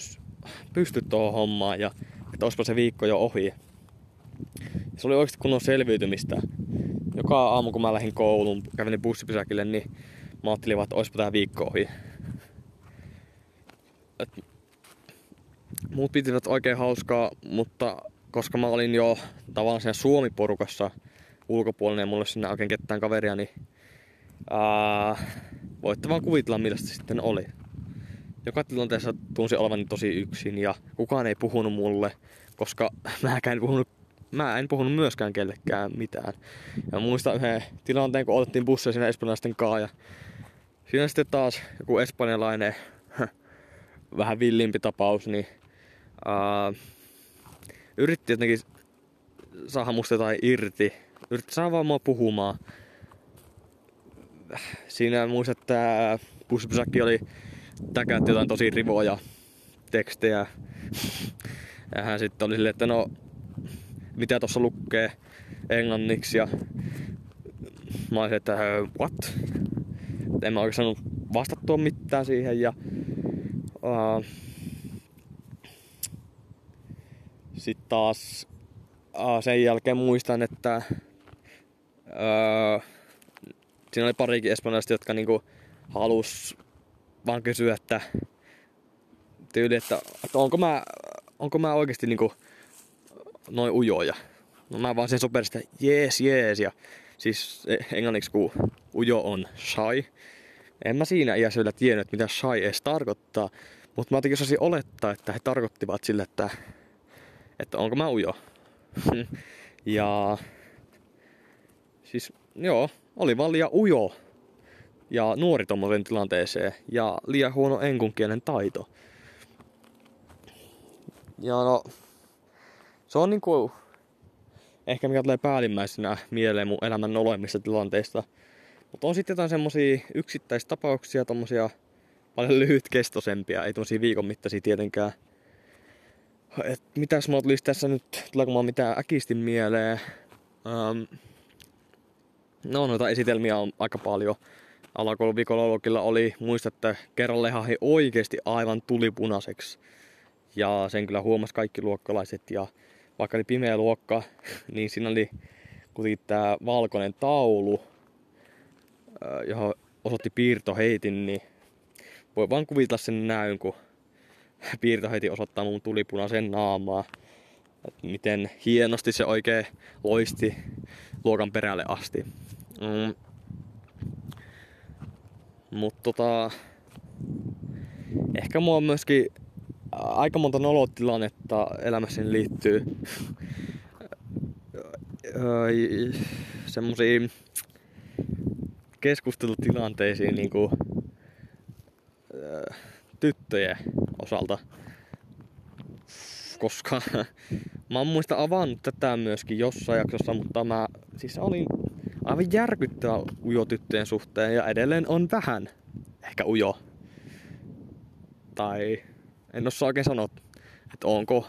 pysty tuohon hommaan ja että olisipa se viikko jo ohi. Se oli oikeasti kunnon selviytymistä. Joka aamu kun mä lähdin kouluun, kävin bussipysäkille, niin mä ajattelin että olisipa tää viikko ohi. Et muut pitivät oikein hauskaa, mutta koska mä olin jo tavallaan siinä Suomi-porukassa ulkopuolinen ja mulle sinne oikein ketään kaveria, niin ää, voitte vaan kuvitella millaista sitten oli. Joka tilanteessa tunsi olevani tosi yksin ja kukaan ei puhunut mulle, koska mä en puhunut, mä en puhunut myöskään kellekään mitään. Ja muistan yhden tilanteen, kun otettiin busseja siinä espanjalaisten kaa ja siinä sitten taas joku espanjalainen vähän villimpi tapaus, niin ää, yritti jotenkin saada musta jotain irti. Yritti saada vaan mua puhumaan. Siinä muista, että pussipysäkki oli täkätty jotain tosi rivoja tekstejä. Ja hän sitten oli silleen, että no, mitä tuossa lukee englanniksi ja mä olisin, että what? En mä oikeastaan vastattua mitään siihen ja uh, sitten taas uh, sen jälkeen muistan, että uh, siinä oli parikin espanjalaista, jotka niinku halus vaan kysyä, että tyyli, että, että onko mä, onko mä oikeasti niinku noin ujoja. No mä vaan sen soperista, jees, jees, ja siis englanniksi kun ujo on shy. En mä siinä iässä vielä tiennyt, mitä shy edes tarkoittaa, mutta mä jotenkin osasin olettaa, että he tarkoittivat sille, että, että onko mä ujo. ja siis joo, oli vaan liian ujo ja nuori tommosen tilanteeseen ja liian huono enkunkielen taito. Ja no, se on niinku ehkä mikä tulee päällimmäisenä mieleen mun elämän noloimmista tilanteista. Mutta on sitten jotain semmosia yksittäistapauksia, tommosia paljon lyhytkestoisempia, ei tommosia viikon mittaisia tietenkään. Et mitäs mulla tulisi tässä nyt, tuleeko mulla mitään äkisti mieleen? Um, no noita esitelmiä on aika paljon. Alakouluviikologilla oli, muista, että kerran lehahi oikeasti aivan tulipunaiseksi. Ja sen kyllä huomasi kaikki luokkalaiset ja vaikka oli pimeä luokka, niin siinä oli kuitenkin tämä valkoinen taulu, johon osoitti piirtoheitin, niin voi vaan kuvitella sen näyn, kun piirtoheitin osoittaa mun tulipunaisen naamaa. Et miten hienosti se oikein loisti luokan perälle asti. Mm. Mutta tota, ehkä mua on myöskin aika monta nolotilannetta elämässäni liittyy semmoisiin keskustelutilanteisiin niin kuin, tyttöjen osalta. Koska mä oon muista avannut tätä myöskin jossain jaksossa, mutta mä siis olin aivan järkyttävä ujo tyttöjen suhteen ja edelleen on vähän ehkä ujo. Tai en osaa oikein sanoa, että onko.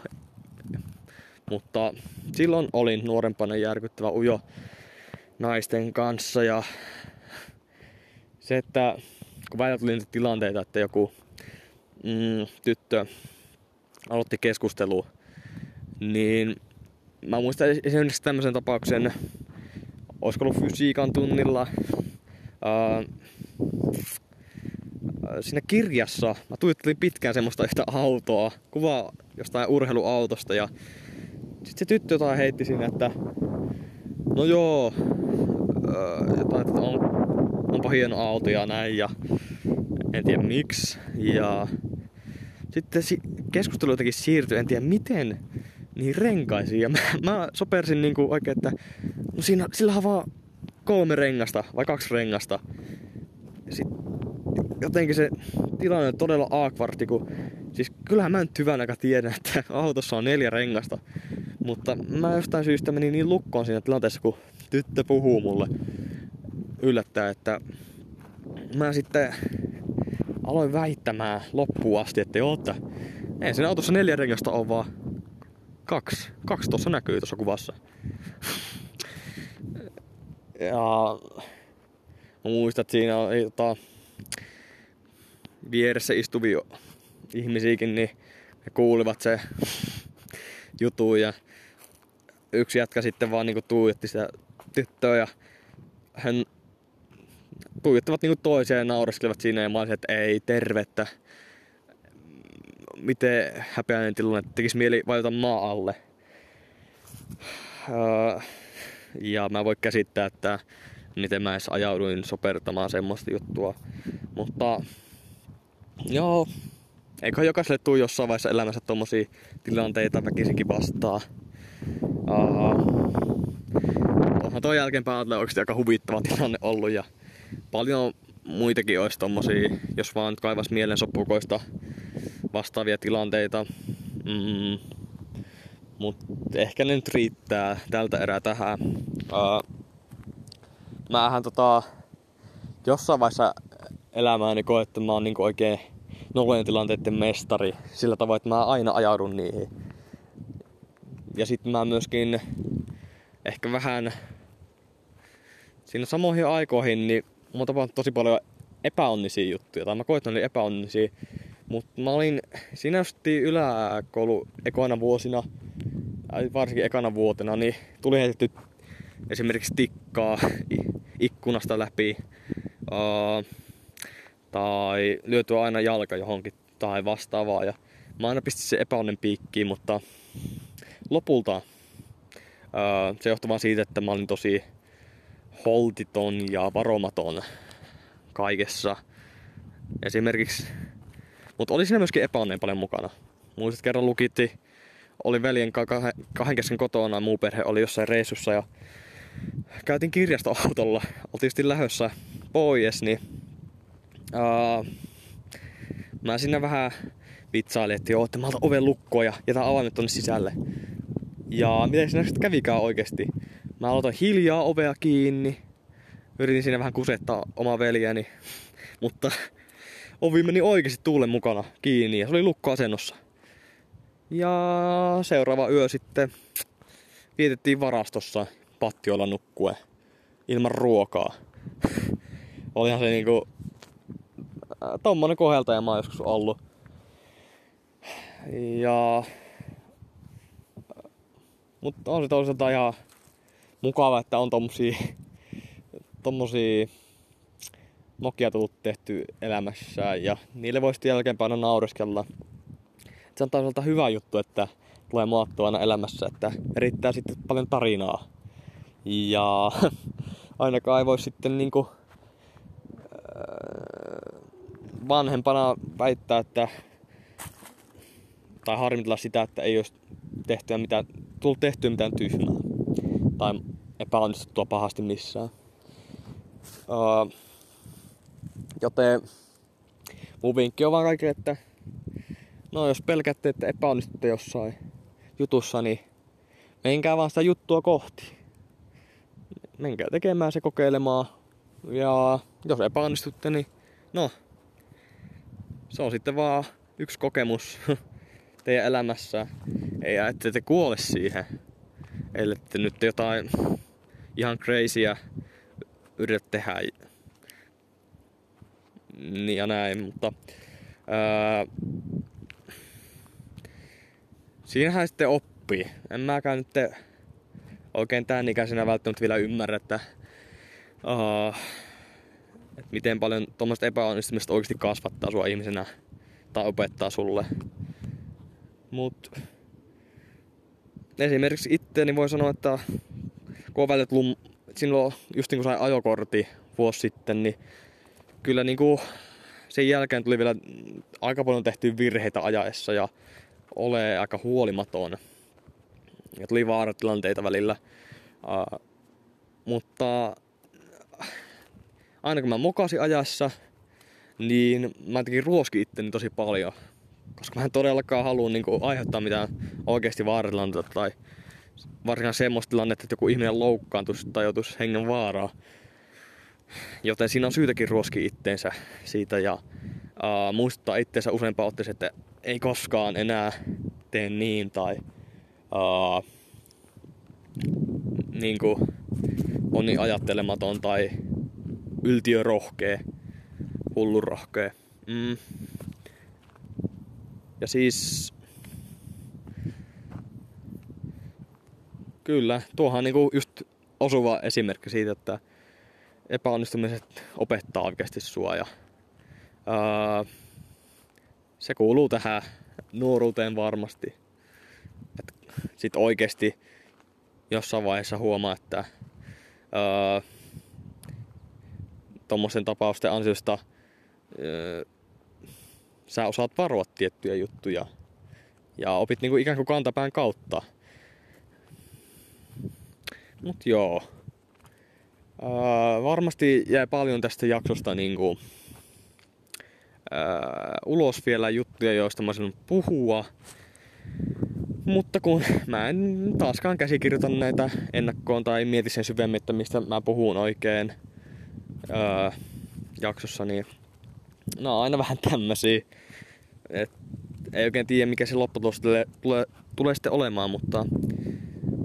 Mutta silloin olin nuorempana järkyttävä ujo naisten kanssa ja se, että kun välillä tuli niitä tilanteita, että joku mm, tyttö aloitti keskustelua, niin mä muistan esimerkiksi tämmöisen tapauksen, olisiko ollut fysiikan tunnilla, ää, siinä kirjassa mä tuijottelin pitkään semmoista yhtä autoa, kuvaa jostain urheiluautosta ja sitten se tyttö jotain heitti siinä, että no joo, jotain, että on, onpa hieno auto ja näin ja en tiedä miksi. Ja sitten keskustelu jotenkin siirtyi, en tiedä miten, niin renkaisiin. Ja mä, mä sopersin niinku oikein, että no siinä, sillä on vaan kolme rengasta vai kaksi rengasta. Ja sit jotenkin se tilanne on todella aakvartti, kun siis kyllähän mä nyt hyvän aika että autossa on neljä rengasta. Mutta mä jostain syystä menin niin lukkoon siinä tilanteessa, kun tyttö puhuu mulle yllättää, että mä sitten aloin väittämään loppuun asti, että joo, että ei siinä autossa neljä rengasta ole vaan kaksi. Kaksi tuossa näkyy tuossa kuvassa. ja mä muistan, että siinä oli tota, vieressä istuvia ihmisiäkin, niin he kuulivat se jutu ja yksi jätkä sitten vaan niinku tuijotti sitä tyttöä ja hän tuijottivat niinku toiseen ja naureskelivat siinä ja mä olisin, että ei tervettä. Miten häpeäinen tilanne, tekisi mieli vajota maa alle. Öö, ja mä voin käsittää, että miten mä edes ajauduin sopertamaan semmoista juttua. Mutta joo, eikö jokaiselle tuu jossain vaiheessa elämässä tommosia tilanteita väkisinkin vastaa. Uh, onhan toi jälkeenpäin oikeasti aika huvittava tilanne ollut ja paljon muitakin olisi tommosia, jos vaan kaivas mielen sopukoista vastaavia tilanteita. Mm, Mutta ehkä ne nyt riittää tältä erää tähän. Uh, määhän tota, jossain vaiheessa elämääni koen, että mä oon niinku oikein nolojen tilanteiden mestari sillä tavoin, että mä aina ajaudun niihin. Ja sitten mä myöskin ehkä vähän siinä samoihin aikoihin, niin mulla tapahtui tosi paljon epäonnisia juttuja, tai mä koin, että ne oli epäonnisia. Mutta mä olin siinä yläkoulu ekoina vuosina, varsinkin ekana vuotena, niin tuli heitetty esimerkiksi tikkaa ikkunasta läpi. Uh, tai lyötyä aina jalka johonkin tai vastaavaa. Ja mä aina pistin se epäonnen piikkiin, mutta lopulta uh, se johtui vaan siitä, että mä olin tosi holtiton ja varomaton kaikessa. Esimerkiksi, mutta oli siinä myöskin epäonneen paljon mukana. Muistat kerran lukitti, oli veljen kahden, kesken kotona, muu perhe oli jossain reissussa ja käytiin kirjastoautolla. Oltiin lähössä pois, niin uh, mä sinne vähän vitsailin, että joo, että mä otan oven lukkoa ja jätän avaimet tonne sisälle. Ja miten siinä sitten kävikään oikeasti? Mä aloitan hiljaa ovea kiinni. Yritin siinä vähän kusettaa omaa veljeni. Mutta ovi meni oikeasti tuulen mukana kiinni ja se oli lukkoasennossa. Ja seuraava yö sitten vietettiin varastossa pattioilla nukkuen ilman ruokaa. Olihan se niinku tommonen koheltaja mä oon joskus ollut. Ja... Mutta on se toisaalta ihan mukava, että on tommosia, tommosia mokia tullut tehty elämässä ja niille voisi jälkeenpäin aina naureskella. Se on toisaalta hyvä juttu, että tulee muattua aina elämässä, että riittää sitten paljon tarinaa. Ja ainakaan ei voi sitten niinku vanhempana väittää, että tai harmitella sitä, että ei olisi tehtyä mitään, tullut tehtyä mitään tyhmää tai epäonnistuttua pahasti missään. Uh, joten mun vinkki on vaan kaikille, että no jos pelkäätte, että epäonnistutte jossain jutussa, niin menkää vaan sitä juttua kohti. Menkää tekemään se kokeilemaan. Ja jos epäonnistutte, niin no, se on sitten vaan yksi kokemus teidän elämässä. Ei ette te kuole siihen, ellette nyt jotain ihan crazyä yritä tehdä. Niin ja näin, mutta ää, siinähän sitten oppii. En mäkään nyt oikein tämän ikäisenä välttämättä vielä ymmärrä, että, uh, että miten paljon tuommoista epäonnistumista oikeasti kasvattaa sua ihmisenä tai opettaa sulle. Mut esimerkiksi itteeni voi sanoa, että kun on välillä silloin just niin kuin sai ajokortti vuosi sitten, niin kyllä niin kuin sen jälkeen tuli vielä aika paljon tehty virheitä ajaessa ja ole aika huolimaton. Ja tuli vaaratilanteita välillä. Uh, mutta aina kun mä mokasin ajassa, niin mä tekin ruoski itteni tosi paljon. Koska mä en todellakaan halua niin kuin, aiheuttaa mitään oikeasti vaaratilanteita tai varsinkaan semmoista tilannetta, että joku ihminen loukkaantuisi tai joutuisi hengen vaaraa. Joten siinä on syytäkin ruoski itteensä siitä ja uh, muistuttaa itteensä useampaan otteeseen, että ei koskaan enää tee niin tai uh, niin kuin on niin ajattelematon tai yltiörohkea, hullurohkea. Mm. Ja siis kyllä, tuohan niinku just osuva esimerkki siitä, että epäonnistumiset opettaa oikeasti sua ja ää, se kuuluu tähän nuoruuteen varmasti. Sitten oikeasti jossain vaiheessa huomaa, että tuommoisen tapausten ansiosta ää, sä osaat varoa tiettyjä juttuja ja opit niinku ikään kuin kantapään kautta. Mut joo. Ää, varmasti jäi paljon tästä jaksosta niinku, ää, ulos vielä juttuja, joista mä sanon puhua. Mutta kun mä en taaskaan käsikirjoita näitä ennakkoon tai mieti sen syvemmin, että mistä mä puhun oikein öö, jaksossa, niin no aina vähän tämmösiä. Et ei oikein tiedä mikä se lopputulos tulee, tulee, tulee sitten olemaan, mutta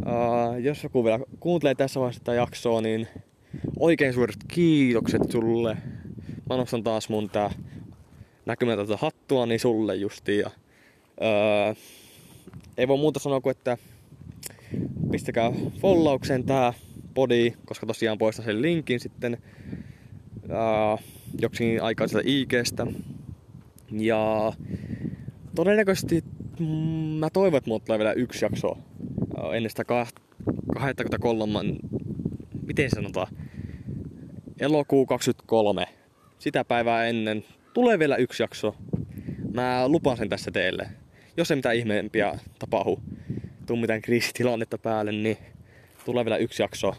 öö, jos joku vielä kuuntelee tässä vaiheessa tätä jaksoa, niin oikein suuret kiitokset sulle. Mä nostan taas mun tää näkymätöntä hattua niin sulle justiin. Ja, öö, ei voi muuta sanoa kuin, että pistäkää follaukseen tää podi, koska tosiaan poistan sen linkin sitten ää, joksikin aikaa sieltä IGstä. Ja todennäköisesti mm, mä toivon, että mulla tulee vielä yksi jakso ennen sitä 23. Miten sanotaan? Elokuu 23. Sitä päivää ennen. Tulee vielä yksi jakso. Mä lupaan sen tässä teille jos ei mitään ihmeempiä tapahdu, tuu mitään kriisitilannetta päälle, niin tulee vielä yksi jakso.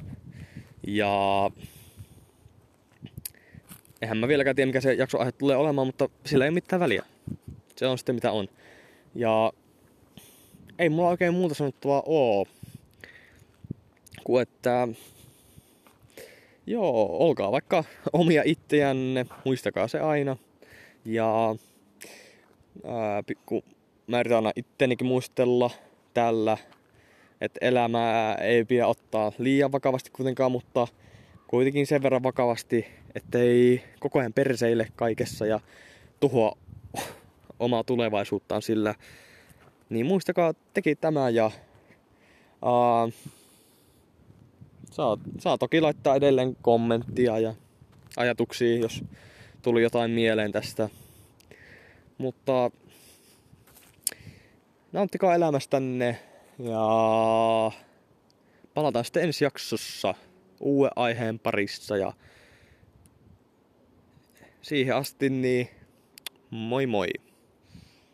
Ja eihän mä vieläkään tiedä, mikä se jakso aihe tulee olemaan, mutta sillä ei ole mitään väliä. Se on sitten mitä on. Ja ei mulla oikein muuta sanottavaa oo. Kuin että joo, olkaa vaikka omia itseänne, muistakaa se aina. Ja ää, kun mä yritän aina ittenikin muistella tällä, että elämää ei pidä ottaa liian vakavasti kuitenkaan, mutta kuitenkin sen verran vakavasti, ettei koko ajan perseille kaikessa ja tuhoa omaa tulevaisuuttaan sillä. Niin muistakaa teki tämä ja uh, saa, saa toki laittaa edelleen kommenttia ja ajatuksia, jos tuli jotain mieleen tästä. Mutta nauttikaa elämästänne ja palataan sitten ensi jaksossa uuden aiheen parissa ja siihen asti niin moi moi!